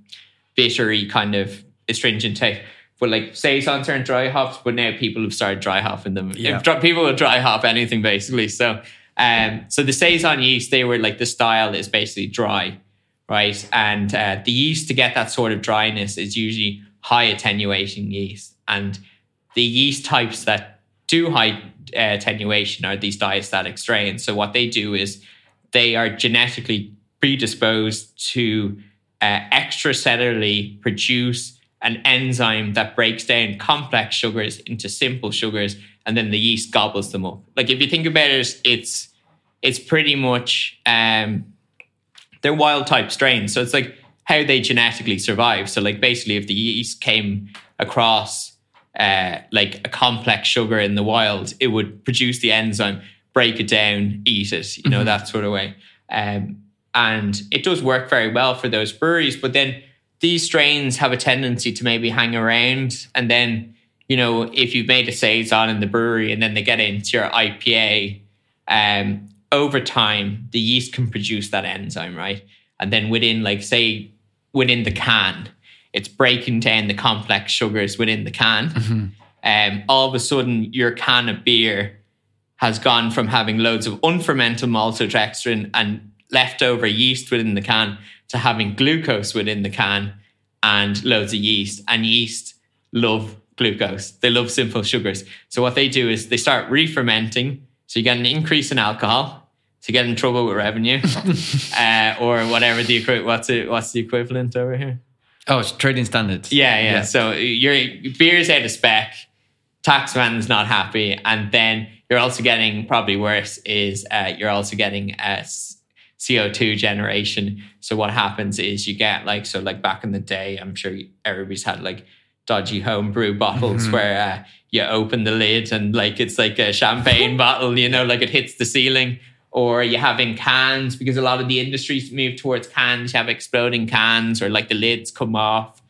[SPEAKER 2] bittery kind of astringent taste. But like saisons aren't dry hopped but now people have started dry hopping them.
[SPEAKER 1] Yeah.
[SPEAKER 2] People will dry hop anything basically so um so the saison yeast they were like the style is basically dry right? And uh, the yeast to get that sort of dryness is usually high attenuation yeast. And the yeast types that do high uh, attenuation are these diastatic strains. So what they do is they are genetically predisposed to uh, extracellularly produce an enzyme that breaks down complex sugars into simple sugars and then the yeast gobbles them up. Like if you think about it it's it's pretty much um they're wild type strains. So it's like how they genetically survive so like basically if the yeast came across uh, like a complex sugar in the wild it would produce the enzyme break it down eat it you know that sort of way. Um, and it does work very well for those breweries but then these strains have a tendency to maybe hang around. And then you know if you've made a saison in the brewery and then they get into your ipa um, over time the yeast can produce that enzyme right? And then within like say within the can it's breaking down the complex sugars within the can um, all of a sudden your can of beer has gone from having loads of unfermented maltodextrin and leftover yeast within the can to having glucose within the can and loads of yeast. And yeast love glucose. They love simple sugars. So what they do is they start re-fermenting. So you get an increase in alcohol. You get in trouble with revenue, (laughs) uh, or whatever the what's it, what's the equivalent over here?
[SPEAKER 1] Oh, it's trading standards.
[SPEAKER 2] Yeah, yeah.
[SPEAKER 1] Yeah.
[SPEAKER 2] So your beer's out of spec, taxman's not happy, and then you're also getting probably worse is uh, you're also getting a CO two generation. So what happens is you get like so like back in the day, I'm sure everybody's had like dodgy homebrew bottles where uh, you open the lid and like it's like a champagne (laughs) bottle, you know, like it hits the ceiling. Or you having cans because a lot of the industries move towards cans. You have exploding cans, or like the lids come off.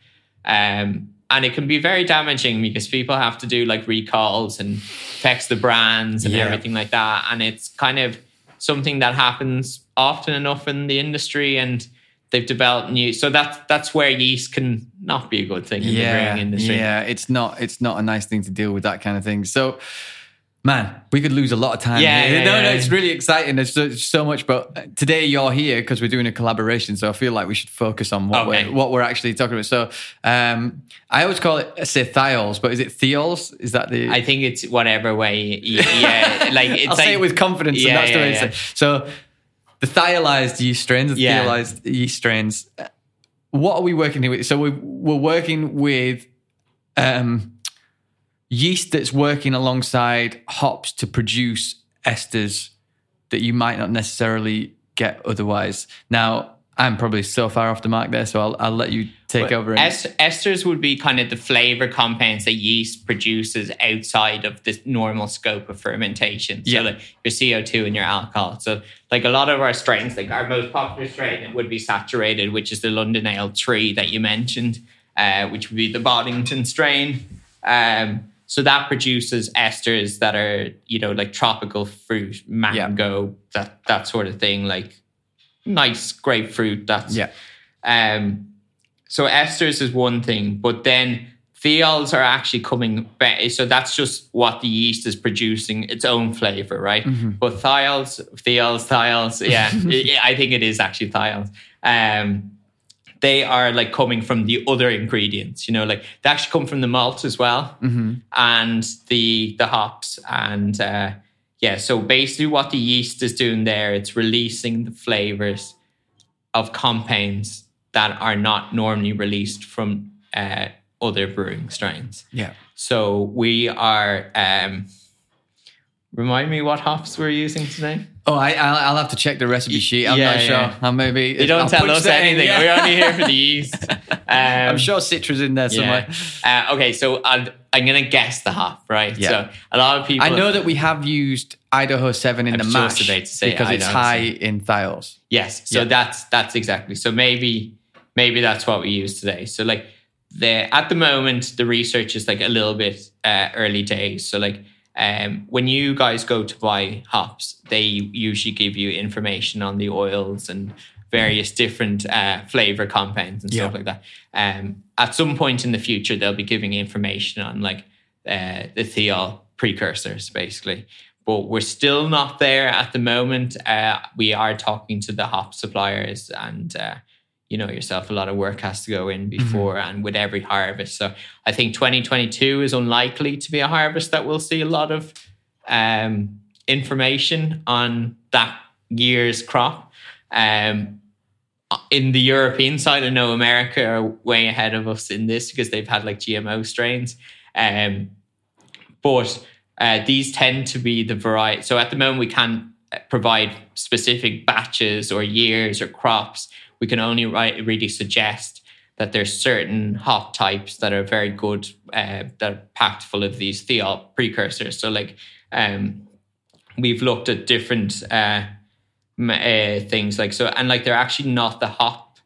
[SPEAKER 2] Um, and it can be very damaging because people have to do like recalls and affects the brands and
[SPEAKER 1] Yeah.
[SPEAKER 2] everything like that. And it's kind of something that happens often enough in the industry and they've developed new so that's that's where yeast can not be a good thing in the brewing industry.
[SPEAKER 1] Yeah, it's not it's not a nice thing to deal with that kind of thing. So man, we could lose a lot of time.
[SPEAKER 2] Yeah, yeah,
[SPEAKER 1] no,
[SPEAKER 2] yeah,
[SPEAKER 1] no, it's really exciting. There's so, so much, but today you're here because we're doing a collaboration. So I feel like we should focus on what
[SPEAKER 2] Okay.
[SPEAKER 1] we're what we're actually talking about. So um, I always call it I say thiols, but is it thiols? Is that the?
[SPEAKER 2] I think it's whatever way yeah like (laughs) it's
[SPEAKER 1] I'll
[SPEAKER 2] like
[SPEAKER 1] say it with confidence.
[SPEAKER 2] Yeah,
[SPEAKER 1] and that's the way
[SPEAKER 2] yeah.
[SPEAKER 1] So the thiolized yeast strains, the
[SPEAKER 2] Yeah.
[SPEAKER 1] thiolized yeast strains. uh, What are we working here with? So we, we're working with um, yeast that's working alongside hops to produce esters that you might not necessarily get otherwise. Now, I'm probably so far off the mark there, so I'll, I'll let you take over. and-
[SPEAKER 2] Es- esters would be kind of the flavor compounds that yeast produces outside of the normal scope of fermentation. So
[SPEAKER 1] Yeah.
[SPEAKER 2] like your CO2 and your alcohol. So like a lot of our strains, like our most popular strain would be saturated, which is the London Ale 3 that you mentioned, uh, which would be the Boddington strain. Um, so that produces esters that are, you know, like tropical fruit, mango, that that sort of thing, like nice grapefruit. That's
[SPEAKER 1] yeah.
[SPEAKER 2] um, so esters is one thing, but then thiols are actually coming back. So that's just what the yeast is producing its own flavor, right? But thiols, thiols, thiols, yeah, (laughs) yeah, I think it is actually thiols. Um, they are like coming from the other ingredients, you know, like they actually come from the malt as well and the the hops and uh, yeah. So basically, what the yeast is doing there, it's releasing the flavors of compounds that are not normally released from uh, other brewing strains.
[SPEAKER 1] Yeah.
[SPEAKER 2] So we are. Um, remind me what hops we're using today.
[SPEAKER 1] Oh, I, I'll, I'll have to check the recipe sheet. I'm
[SPEAKER 2] Yeah,
[SPEAKER 1] not
[SPEAKER 2] yeah.
[SPEAKER 1] sure. I'll maybe
[SPEAKER 2] You don't
[SPEAKER 1] I'll
[SPEAKER 2] tell us anything.
[SPEAKER 1] yeah.
[SPEAKER 2] We're only here for the (laughs) yeast. Um,
[SPEAKER 1] I'm sure citrus in there somewhere.
[SPEAKER 2] Yeah. Uh, okay, so I'll, I'm going to guess the hop, right?
[SPEAKER 1] Yeah.
[SPEAKER 2] So a lot of people.
[SPEAKER 1] I know that we have used Idaho 7 in
[SPEAKER 2] I
[SPEAKER 1] the mash
[SPEAKER 2] just about to say
[SPEAKER 1] because it's high
[SPEAKER 2] 7.
[SPEAKER 1] in thiols.
[SPEAKER 2] Yes. So
[SPEAKER 1] Yeah.
[SPEAKER 2] that's that's exactly. So maybe maybe that's what we use today. So like the at the moment the research is like a little bit uh, early days. So like um, when you guys go to buy hops, they usually give you information on the oils and various different uh, flavor compounds and stuff
[SPEAKER 1] Yeah.
[SPEAKER 2] like that. Um, at some point in the future, they'll be giving information on like uh, the thiol precursors, basically. But we're still not there at the moment. Uh, we are talking to the hop suppliers, and uh, you know yourself, a lot of work has to go in before and with every harvest. So I think 2022 is unlikely to be a harvest that we'll see a lot of um, information on that year's crop. Um, in the European side, I know America are way ahead of us in this because they've had like GMO strains. Um, but uh, these tend to be the variety. So at the moment, we can't uh, provide specific batches or years or crops. We can only really suggest that there's certain hop types that are very good, uh, that are packed full of these thiol precursors. So like um, we've looked at different uh, uh, things like so, and like they're actually not the hop.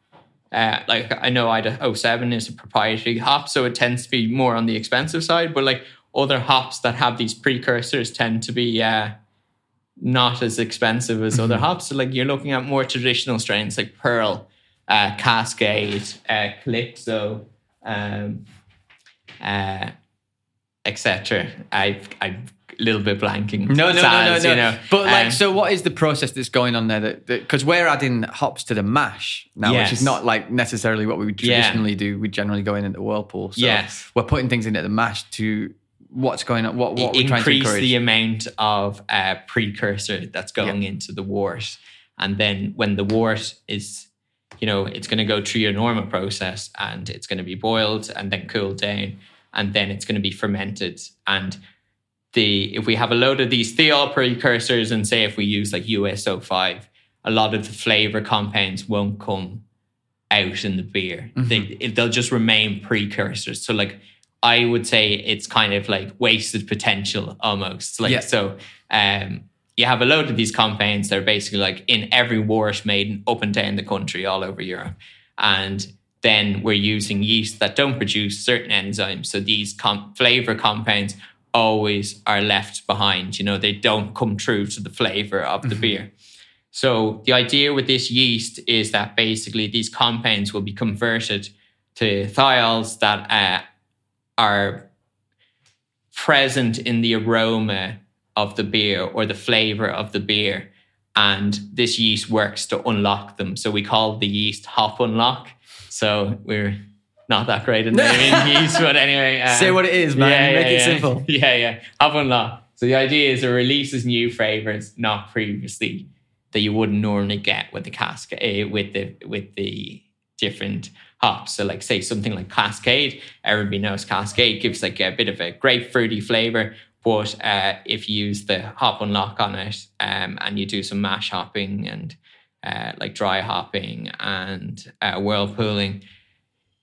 [SPEAKER 2] Uh, like I know Idaho 07 is a proprietary hop, so it tends to be more on the expensive side. But like other hops that have these precursors tend to be uh, not as expensive as other hops. So like you're looking at more traditional strains like Pearl, uh, Cascade, uh, Calypso, um, uh, etc. I I'm a little bit blanking.
[SPEAKER 1] No, no, no, no, no.
[SPEAKER 2] You know?
[SPEAKER 1] But like,
[SPEAKER 2] Um,
[SPEAKER 1] so what is the process that's going on there? That because we're adding hops to the mash now, which is not like necessarily what we would
[SPEAKER 2] Yeah.
[SPEAKER 1] traditionally do. We generally go in at the whirlpool. So
[SPEAKER 2] Yes.
[SPEAKER 1] we're putting things in at the mash to what's going on. What what we're trying to
[SPEAKER 2] increase the amount of uh, precursor that's going into the wort, and then when the wort is, you know, it's going to go through your normal process, and it's going to be boiled and then cooled down, and then it's going to be fermented. And the if we have a load of these thiol precursors, and say if we use like US-05, a lot of the flavor compounds won't come out in the beer. They they'll just remain precursors. So like I would say it's kind of like wasted potential almost. Like
[SPEAKER 1] Yeah.
[SPEAKER 2] so um you have a load of these compounds that are basically like in every wort made up and down the country all over Europe. And then we're using yeast that don't produce certain enzymes. So these com- flavor compounds always are left behind. You know, they don't come true to the flavor of the beer. So the idea with this yeast is that basically these compounds will be converted to thiols that uh, are present in the aroma of the beer or the flavor of the beer. And this yeast works to unlock them. So we call the yeast hop unlock. So we're not that great at naming (laughs) yeast, but anyway. um,
[SPEAKER 1] Say what it is, man. Make it simple. (laughs)
[SPEAKER 2] Yeah, yeah. Hop unlock. So the idea is it releases new flavors not previously that you wouldn't normally get with the cask, uh, with the with the different hops. So like say something like Cascade, everybody knows Cascade gives like a bit of a grapefruity flavor. But uh, if you use the hop unlock on it um, and you do some mash hopping and uh, like dry hopping and uh, whirlpooling,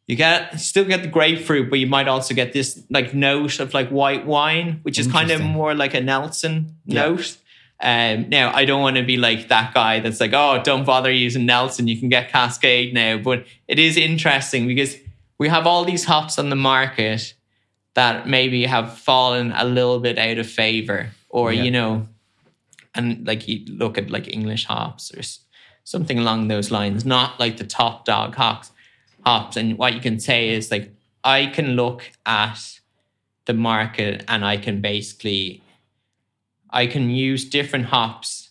[SPEAKER 2] you get still get the grapefruit, but you might also get this like note of like white wine, which is kind of more like a Nelson
[SPEAKER 1] Yeah.
[SPEAKER 2] note. Um, now, I don't want to be like that guy that's like, oh, don't bother using Nelson. You can get Cascade now. But it is interesting because we have all these hops on the market that maybe have fallen a little bit out of favor, or
[SPEAKER 1] Yeah.
[SPEAKER 2] you know, and like you look at like English hops or something along those lines, not like the top dog hops. Hops, and what you can say is like I can look at the market and I can basically I can use different hops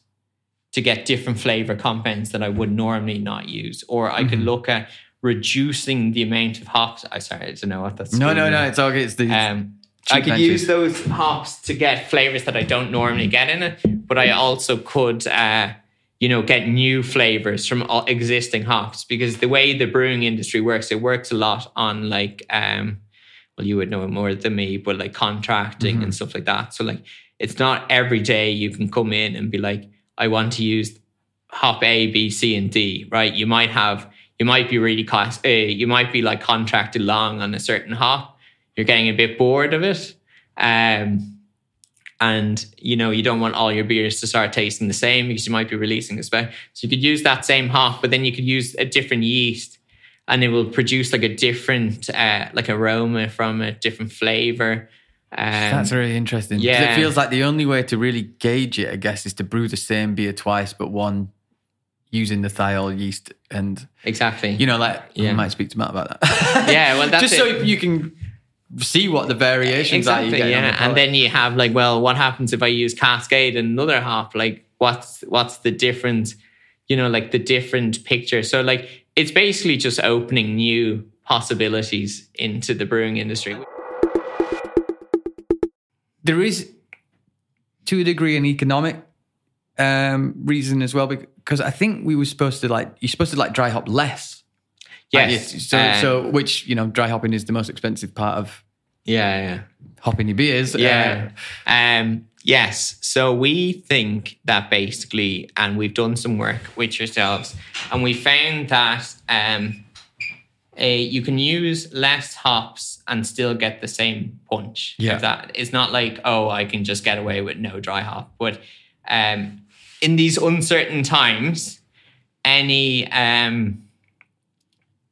[SPEAKER 2] to get different flavor compounds that I would normally not use, or I could
[SPEAKER 1] Mhm.
[SPEAKER 2] look at reducing the amount of hops. I sorry, I don't know what that's.
[SPEAKER 1] No, no, no. It's okay. It's the
[SPEAKER 2] Um, I could use those hops to get flavors that I don't normally get in it, but I also could, uh, you know, get new flavors from all existing hops because the way the brewing industry works, it works a lot on like, um, well, you would know it more than me, but like contracting
[SPEAKER 1] Mhm.
[SPEAKER 2] and stuff like that. So like, it's not every day you can come in and be like, I want to use hop A, B, C, and D, right? You might have, you might be really cost, uh, you might be like contracted long on a certain hop. You're getting a bit bored of it. Um, and you know, you don't want all your beers to start tasting the same because you might be releasing a spec. So you could use that same hop, but then you could use a different yeast and it will produce like a different uh, like aroma from a different flavor. Um,
[SPEAKER 1] That's really interesting.
[SPEAKER 2] yeah.
[SPEAKER 1] It feels like the only way to really gauge it, I guess, is to brew the same beer twice, but one using the thiol yeast. And,
[SPEAKER 2] exactly.
[SPEAKER 1] you know, like,
[SPEAKER 2] Yeah.
[SPEAKER 1] I might speak to Matt about that. (laughs)
[SPEAKER 2] Yeah, well, that's
[SPEAKER 1] Just so
[SPEAKER 2] it.
[SPEAKER 1] you can see what the variations are. you
[SPEAKER 2] exactly
[SPEAKER 1] the
[SPEAKER 2] yeah and then you have like well what happens if i use cascade and another hop like what's what's the different you know like the different picture so like it's basically just opening new possibilities into the brewing industry
[SPEAKER 1] there is to a degree an economic um, reason as well because I think we were supposed to like you're supposed to like dry hop less.
[SPEAKER 2] yes
[SPEAKER 1] So,
[SPEAKER 2] um,
[SPEAKER 1] so which you know dry hopping is the most expensive part of
[SPEAKER 2] yeah yeah
[SPEAKER 1] hopping your beers.
[SPEAKER 2] Yeah.
[SPEAKER 1] Uh,
[SPEAKER 2] Um, yes. So we think that basically, and we've done some work with yourselves, and we found that um, a, you can use less hops and still get the same punch.
[SPEAKER 1] Yeah.
[SPEAKER 2] If That it's not like oh, I can just get away with no dry hop, but um, in these uncertain times, any um,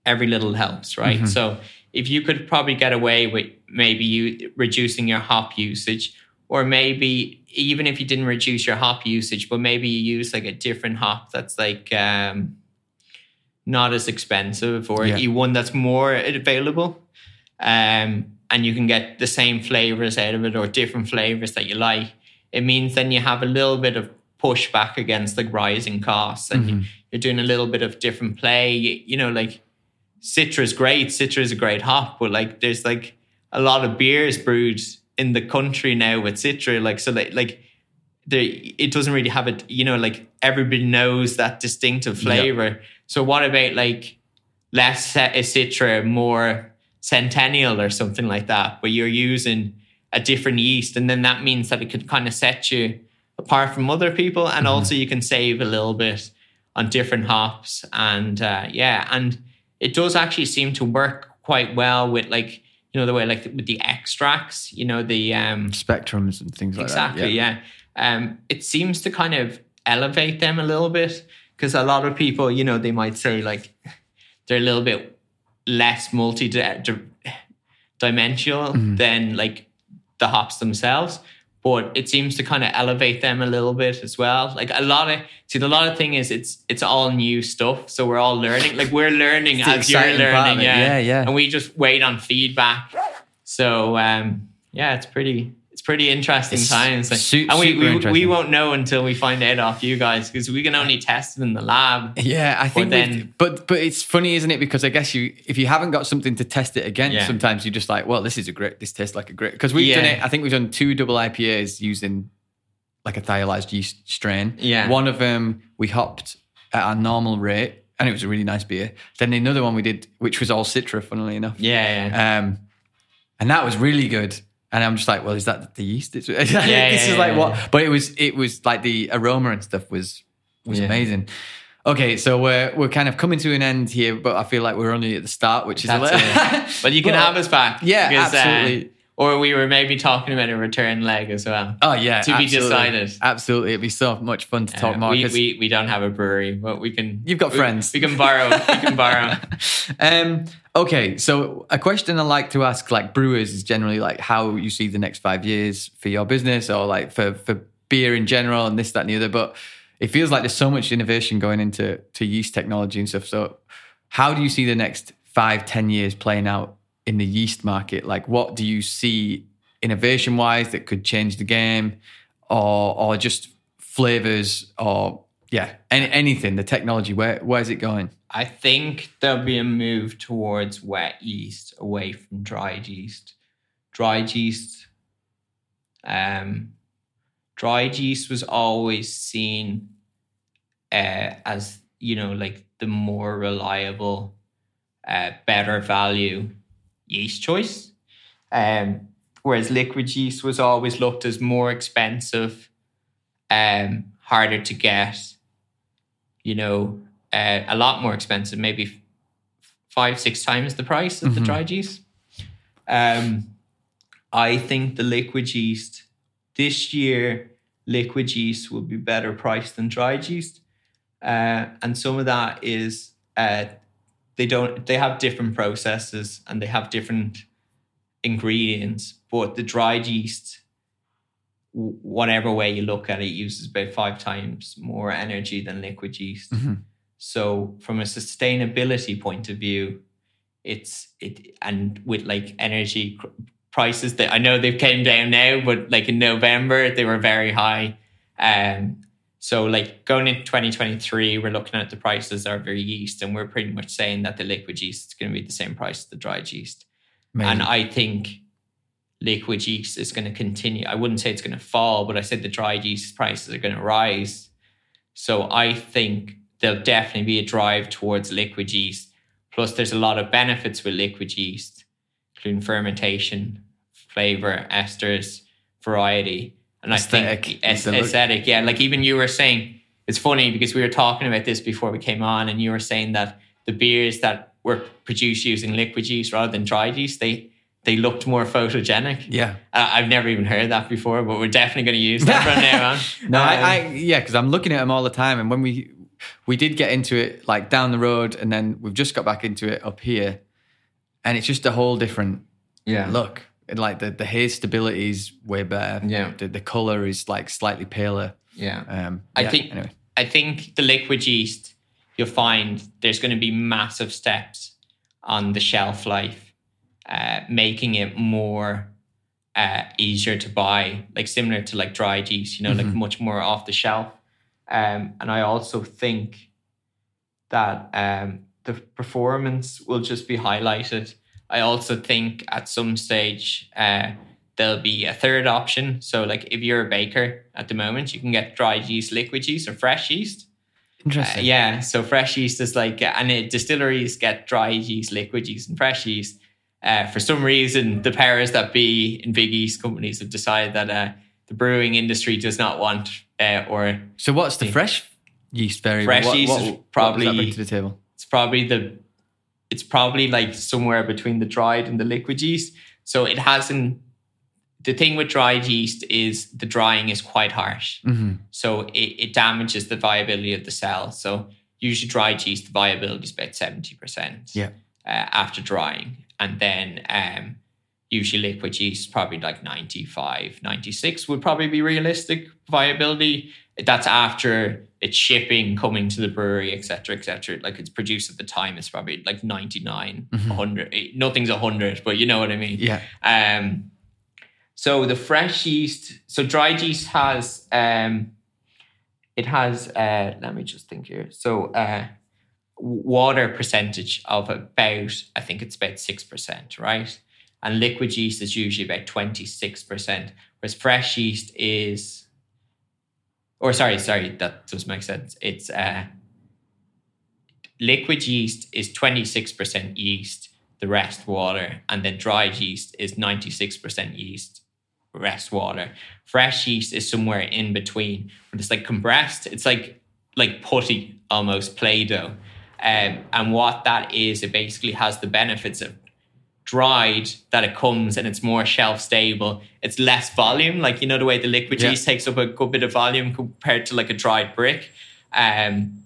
[SPEAKER 2] every little helps, right?
[SPEAKER 1] Mhm.
[SPEAKER 2] So if you could probably get away with maybe you reducing your hop usage, or maybe even if you didn't reduce your hop usage, but maybe you use like a different hop that's like um, not as expensive, or
[SPEAKER 1] Yeah.
[SPEAKER 2] you one that's more available, um, and you can get the same flavors out of it or different flavors that you like. It means then you have a little bit of pushback against the rising costs, and
[SPEAKER 1] Mhm.
[SPEAKER 2] you're doing a little bit of different play. You, you know, like Citra is great. Citra is a great hop, but like there's like a lot of beers brewed in the country now with Citra. Like so, like like there, it doesn't really have it. You know, like everybody knows that distinctive flavor. So what about like less Citra, more Centennial or something like that, where you're using a different yeast, and then that means that it could kind of set you apart from other people, and also you can save a little bit on different hops, and uh, yeah, and it does actually seem to work quite well with like you know the way like with the extracts, you know the um,
[SPEAKER 1] spectrums and things like that.
[SPEAKER 2] exactly
[SPEAKER 1] that.
[SPEAKER 2] yeah, Um, it seems to kind of elevate them a little bit because a lot of people, you know, they might say like they're a little bit less multi dimensional
[SPEAKER 1] Mm-hmm.
[SPEAKER 2] than like the hops themselves. But it seems to kind of elevate them a little bit as well. Like a lot of see, the lot of thing is it's it's all new stuff, so we're all learning. Like we're learning as you're
[SPEAKER 1] exciting part of
[SPEAKER 2] learning, yeah,
[SPEAKER 1] Yeah, yeah.
[SPEAKER 2] And we just wait on feedback. So um, yeah, it's pretty pretty interesting
[SPEAKER 1] It's
[SPEAKER 2] times. Like,
[SPEAKER 1] su-
[SPEAKER 2] and we we, we won't know until we find out off you guys because we can only test it in the lab.
[SPEAKER 1] Yeah, I think.
[SPEAKER 2] then-
[SPEAKER 1] but but it's funny, isn't it? Because I guess you, if you haven't got something to test it against,
[SPEAKER 2] Yeah.
[SPEAKER 1] sometimes you're just like, well, this is a great. This tastes like a great. Because we've done it. I think we've done two double IPAs using like a thiolized yeast strain.
[SPEAKER 2] Yeah.
[SPEAKER 1] One of them we hopped at our normal rate, and it was a really nice beer. Then another one we did, which was all Citra, funnily enough.
[SPEAKER 2] Yeah, yeah.
[SPEAKER 1] Um, and that was really good. And I'm just like, well, is that the yeast? It's, (laughs) this
[SPEAKER 2] yeah,
[SPEAKER 1] is
[SPEAKER 2] yeah,
[SPEAKER 1] like
[SPEAKER 2] yeah.
[SPEAKER 1] what? But it was, it was like the aroma and stuff was was
[SPEAKER 2] Yeah.
[SPEAKER 1] amazing. Okay, so we're we're kind of coming to an end here, but I feel like we're only at the start, which is a little. (laughs)
[SPEAKER 2] But you can
[SPEAKER 1] But-
[SPEAKER 2] have us back.
[SPEAKER 1] Yeah,
[SPEAKER 2] because, uh,
[SPEAKER 1] absolutely.
[SPEAKER 2] Or we were maybe talking about a return leg as well.
[SPEAKER 1] oh yeah,
[SPEAKER 2] To be
[SPEAKER 1] absolutely.
[SPEAKER 2] decided.
[SPEAKER 1] Absolutely, it'd be so much fun to talk
[SPEAKER 2] Uh,
[SPEAKER 1] more.
[SPEAKER 2] we, we we don't have a brewery, but we can.
[SPEAKER 1] You've got
[SPEAKER 2] we-
[SPEAKER 1] friends.
[SPEAKER 2] We can borrow. we can borrow. (laughs)
[SPEAKER 1] um, okay, so a question I like to ask like brewers is generally like how you see the next five years for your business or like for for beer in general and this, that, and the other. But it feels like there's so much innovation going into to yeast technology and stuff. So how do you see the next five, ten years playing out in the yeast market? Like what do you see innovation wise that could change the game or or just flavors or yeah, any, anything, the technology, where where's it going?
[SPEAKER 2] I think there'll be a move towards wet yeast away from dried yeast. Dried yeast, um, dried yeast was always seen uh, as you know like the more reliable, uh, better value yeast choice. Um, whereas liquid yeast was always looked as more expensive, um, harder to get you know, uh, a lot more expensive, maybe five, six times the price of the
[SPEAKER 1] Mhm.
[SPEAKER 2] dried yeast. Um, I think the liquid yeast this year, liquid yeast will be better priced than dried yeast, uh, and some of that is uh, they don't they have different processes and they have different ingredients, but the dried yeast whatever way you look at it, uses about five times more energy than liquid yeast.
[SPEAKER 1] Mhm.
[SPEAKER 2] So, from a sustainability point of view, it's it and with like energy cr- prices that I know they've came down now, but like in November they were very high. Um, so like going into 2023, we're looking at the prices of our very yeast, and we're pretty much saying that the liquid yeast is going to be the same price as the dried yeast.
[SPEAKER 1] Amazing.
[SPEAKER 2] And I think liquid yeast is going to continue. I wouldn't say it's going to fall, but I said the dried yeast prices are going to rise. So I think there'll definitely be a drive towards liquid yeast. Plus, there's a lot of benefits with liquid yeast, including fermentation, flavor, esters, variety. And I
[SPEAKER 1] Aesthetic.
[SPEAKER 2] think aes- aesthetic, yeah. Like even you were saying, it's funny because we were talking about this before we came on, and you were saying that the beers that were produced using liquid yeast rather than dried yeast, they they looked more photogenic.
[SPEAKER 1] yeah.
[SPEAKER 2] I- I've never even heard that before, but we're definitely going to use that from now on. (laughs)
[SPEAKER 1] No,
[SPEAKER 2] Um,
[SPEAKER 1] I, I yeah, because I'm looking at them all the time, and when we we did get into it like down the road, and then we've just got back into it up here, and it's just a whole different
[SPEAKER 2] yeah.
[SPEAKER 1] look. And like the the haze stability is way better.
[SPEAKER 2] Yeah.
[SPEAKER 1] the, the color is like slightly paler.
[SPEAKER 2] Yeah.
[SPEAKER 1] Um,
[SPEAKER 2] I
[SPEAKER 1] yeah,
[SPEAKER 2] think-
[SPEAKER 1] anyway.
[SPEAKER 2] I think the liquid yeast, you'll find there's going to be massive steps on the shelf life, uh, making it more uh, easier to buy, like similar to like dry yeast, you know, like
[SPEAKER 1] Mhm.
[SPEAKER 2] much more off the shelf. Um, and I also think that um, the performance will just be highlighted. I also think at some stage uh, there'll be a third option. So, like if you're a baker at the moment, you can get dried yeast, liquid yeast, or fresh yeast. Uh,
[SPEAKER 1] Interesting.
[SPEAKER 2] yeah, so fresh yeast is like, and it, distilleries get dried yeast, liquid yeast, and fresh yeast. Uh, for some reason, the powers that be in big yeast companies have decided that uh, the brewing industry does not want, uh, or
[SPEAKER 1] So what's the fresh yeast variable?
[SPEAKER 2] Fresh
[SPEAKER 1] what,
[SPEAKER 2] yeast
[SPEAKER 1] what,
[SPEAKER 2] is
[SPEAKER 1] what
[SPEAKER 2] probably-
[SPEAKER 1] bring to the table.
[SPEAKER 2] it's probably the, it's probably like somewhere between the dried and the liquid yeast. So it hasn't. The thing with dried yeast is the drying is quite harsh.
[SPEAKER 1] hmm
[SPEAKER 2] So it, it damages the viability of the cell. So usually dried yeast, the viability is about 70%.
[SPEAKER 1] Yeah.
[SPEAKER 2] uh, after drying. And then um, usually liquid yeast, probably like 95, 96 would probably be realistic viability. That's after it's shipping, coming to the brewery, etc., etc. Like it's produced at the time, it's probably like 99, 100. Nothing's 100, but you know what I mean.
[SPEAKER 1] Yeah.
[SPEAKER 2] Um, so the fresh yeast, so dried yeast has, um, it has, uh, let me just think here. So uh, water percentage of about, I think it's about 6%, right? And liquid yeast is usually about 26%, whereas fresh yeast is, or sorry, sorry, that does make sense. It's uh, liquid yeast is 26% yeast, the rest water, and then dried yeast is 96% yeast, rest water. Fresh yeast is somewhere in between, but it's like compressed. It's like like putty almost play-doh. Um, and what that is, it basically has the benefits of dried that it comes and it's more shelf stable. It's less volume, like you know the way the liquid
[SPEAKER 1] Yeah.
[SPEAKER 2] yeast takes up a good bit of volume compared to like a dried brick. Um,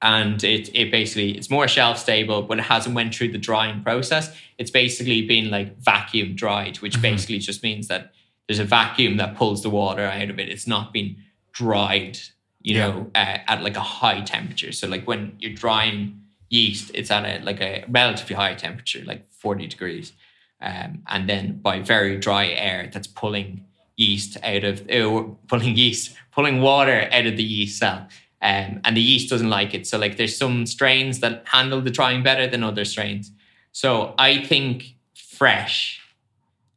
[SPEAKER 2] and it it basically it's more shelf stable, but it hasn't went through the drying process. It's basically been like vacuum dried, which basically just means that there's a vacuum that pulls the water out of it. It's not been dried, you
[SPEAKER 1] Yeah.
[SPEAKER 2] know, uh, at like a high temperature. So like when you're drying yeast, it's at a like a relatively high temperature, like 40 degrees. Um, and then by very dry air that's pulling yeast out of uh, pulling yeast, (laughs) pulling water out of the yeast cell. Um, and the yeast doesn't like it. So like there's some strains that handle the drying better than other strains. So I think fresh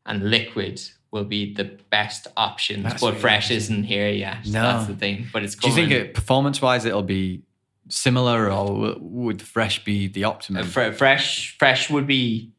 [SPEAKER 2] and liquid will be the best options,
[SPEAKER 1] That's
[SPEAKER 2] but fresh isn't here yet.
[SPEAKER 1] No.
[SPEAKER 2] That's the thing. But it's
[SPEAKER 1] Do you think it performance wise it'll be similar, or would fresh be the optimum?
[SPEAKER 2] Fre- fresh fresh would be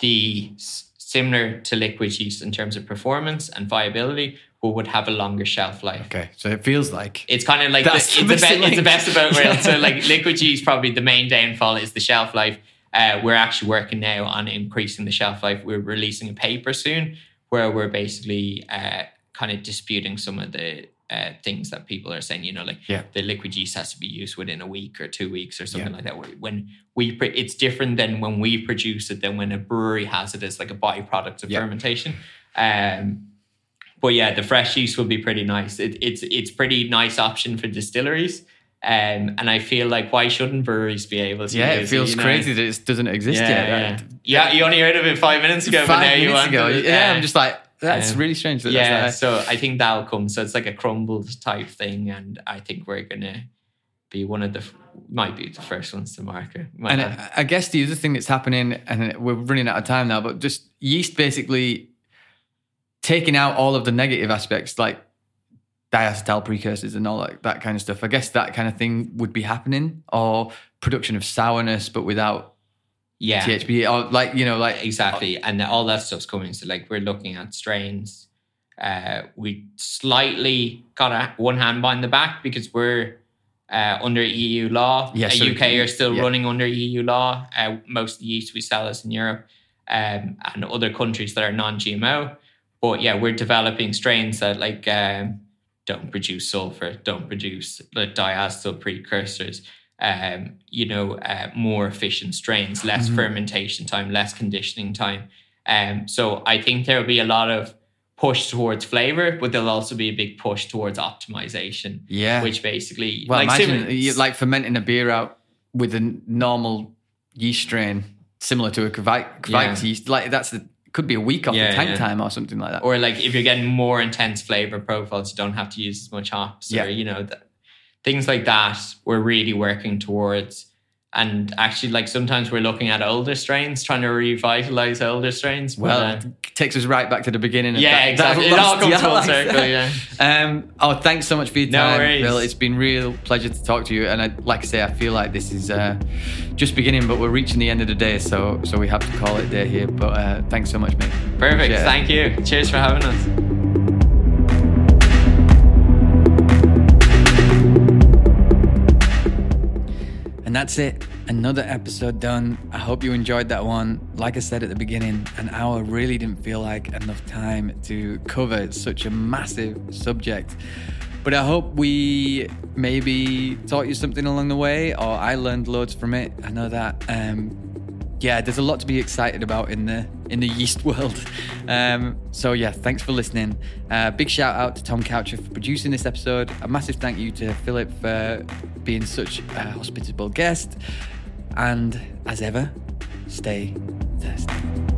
[SPEAKER 2] the similar to liquid yeast in terms of performance and viability, but would have a longer shelf life.
[SPEAKER 1] okay, so it feels like
[SPEAKER 2] It's kind of like the, it's, the
[SPEAKER 1] the
[SPEAKER 2] be- it's the best about rail. So (laughs) like liquid yeast, probably the main downfall is the shelf life. Uh, we're actually working now on increasing the shelf life. We're releasing a paper soon where we're basically uh, kind of disputing some of the uh, things that people are saying. You know, like
[SPEAKER 1] Yeah.
[SPEAKER 2] the liquid yeast has to be used within a week or two weeks or something
[SPEAKER 1] Yeah.
[SPEAKER 2] like that. When we, pr- it's different than when we produce it than when a brewery has it as like a byproduct of
[SPEAKER 1] Yeah.
[SPEAKER 2] fermentation. Um, but yeah, the fresh yeast will be pretty nice. It, it's it's pretty nice option for distilleries, um, and I feel like why shouldn't breweries be able to?
[SPEAKER 1] yeah, it feels
[SPEAKER 2] you know?
[SPEAKER 1] crazy that it doesn't exist
[SPEAKER 2] Yeah,
[SPEAKER 1] yet.
[SPEAKER 2] yeah.
[SPEAKER 1] right?
[SPEAKER 2] yeah. You only heard of it five minutes ago, but
[SPEAKER 1] Five
[SPEAKER 2] now you want
[SPEAKER 1] ago,
[SPEAKER 2] it.
[SPEAKER 1] yeah, I'm just like that's
[SPEAKER 2] um,
[SPEAKER 1] really strange. That
[SPEAKER 2] yeah.
[SPEAKER 1] that's.
[SPEAKER 2] So I think that'll come. So it's like a crumbled type thing, and I think we're gonna be one of the might be the first ones to market. Might
[SPEAKER 1] And I I guess the other thing that's happening, and we're running out of time now, but just yeast basically taking out all of the negative aspects, like diacetyl precursors and all that, that kind of stuff. I guess that kind of thing would be happening, or production of sourness, but without
[SPEAKER 2] yeah,
[SPEAKER 1] THP, or like you know, like
[SPEAKER 2] exactly and all that stuff's coming so like we're looking at strains uh we slightly got a one hand behind the back because we're uh, under EU law.
[SPEAKER 1] Yeah,
[SPEAKER 2] uh,
[SPEAKER 1] so-
[SPEAKER 2] UK are still
[SPEAKER 1] yeah.
[SPEAKER 2] running under EU law. Uh, most of the yeast we sell is in Europe um, and other countries that are non-GMO. But yeah, we're developing strains that like um, don't produce sulfur, don't produce the diacetyl precursors. Um, you know, uh, more efficient strains, less
[SPEAKER 1] Mhm.
[SPEAKER 2] fermentation time, less conditioning time. Um, so I think there will be a lot of push towards flavor, but there'll also be a big push towards optimization,
[SPEAKER 1] yeah.
[SPEAKER 2] which basically,
[SPEAKER 1] well,
[SPEAKER 2] like,
[SPEAKER 1] imagine like fermenting a beer out with a normal yeast strain, similar to a Kveik,
[SPEAKER 2] Yeah.
[SPEAKER 1] yeast. Like that's the, could be a week off
[SPEAKER 2] Yeah,
[SPEAKER 1] the tank
[SPEAKER 2] yeah.
[SPEAKER 1] time or something like that.
[SPEAKER 2] or like if you're getting more intense flavor profiles, you don't have to use as much hops,
[SPEAKER 1] Yeah.
[SPEAKER 2] or you know, th- things like that. We're really working towards, and actually, like sometimes we're looking at older strains, trying to revitalize older strains.
[SPEAKER 1] Well,
[SPEAKER 2] uh,
[SPEAKER 1] it takes us right back to the beginning. of
[SPEAKER 2] yeah,
[SPEAKER 1] that-
[SPEAKER 2] exactly.
[SPEAKER 1] that
[SPEAKER 2] It all comes full circle. Yeah. (laughs)
[SPEAKER 1] Um, oh, thanks so much for your
[SPEAKER 2] No
[SPEAKER 1] time,
[SPEAKER 2] worries.
[SPEAKER 1] Bill. It's been real pleasure to talk to you. And I, like I say, I feel like this is uh, just beginning, but we're reaching the end of the day, so so we have to call it day here. But uh, thanks so much, mate.
[SPEAKER 2] Perfect. Thank you. Cheers for having us.
[SPEAKER 1] And that's it. Another episode done. I hope you enjoyed that one. Like I said at the beginning, an hour really didn't feel like enough time to cover such a massive subject. But I hope we maybe taught you something along the way, or I learned loads from it. I know that. Um, yeah, there's a lot to be excited about in the in the yeast (laughs) world. Um, so yeah, thanks for listening. Uh, big shout out to Tom Coucher for producing this episode. A massive thank you to Philip for being such a hospitable guest. And as ever, stay thirsty.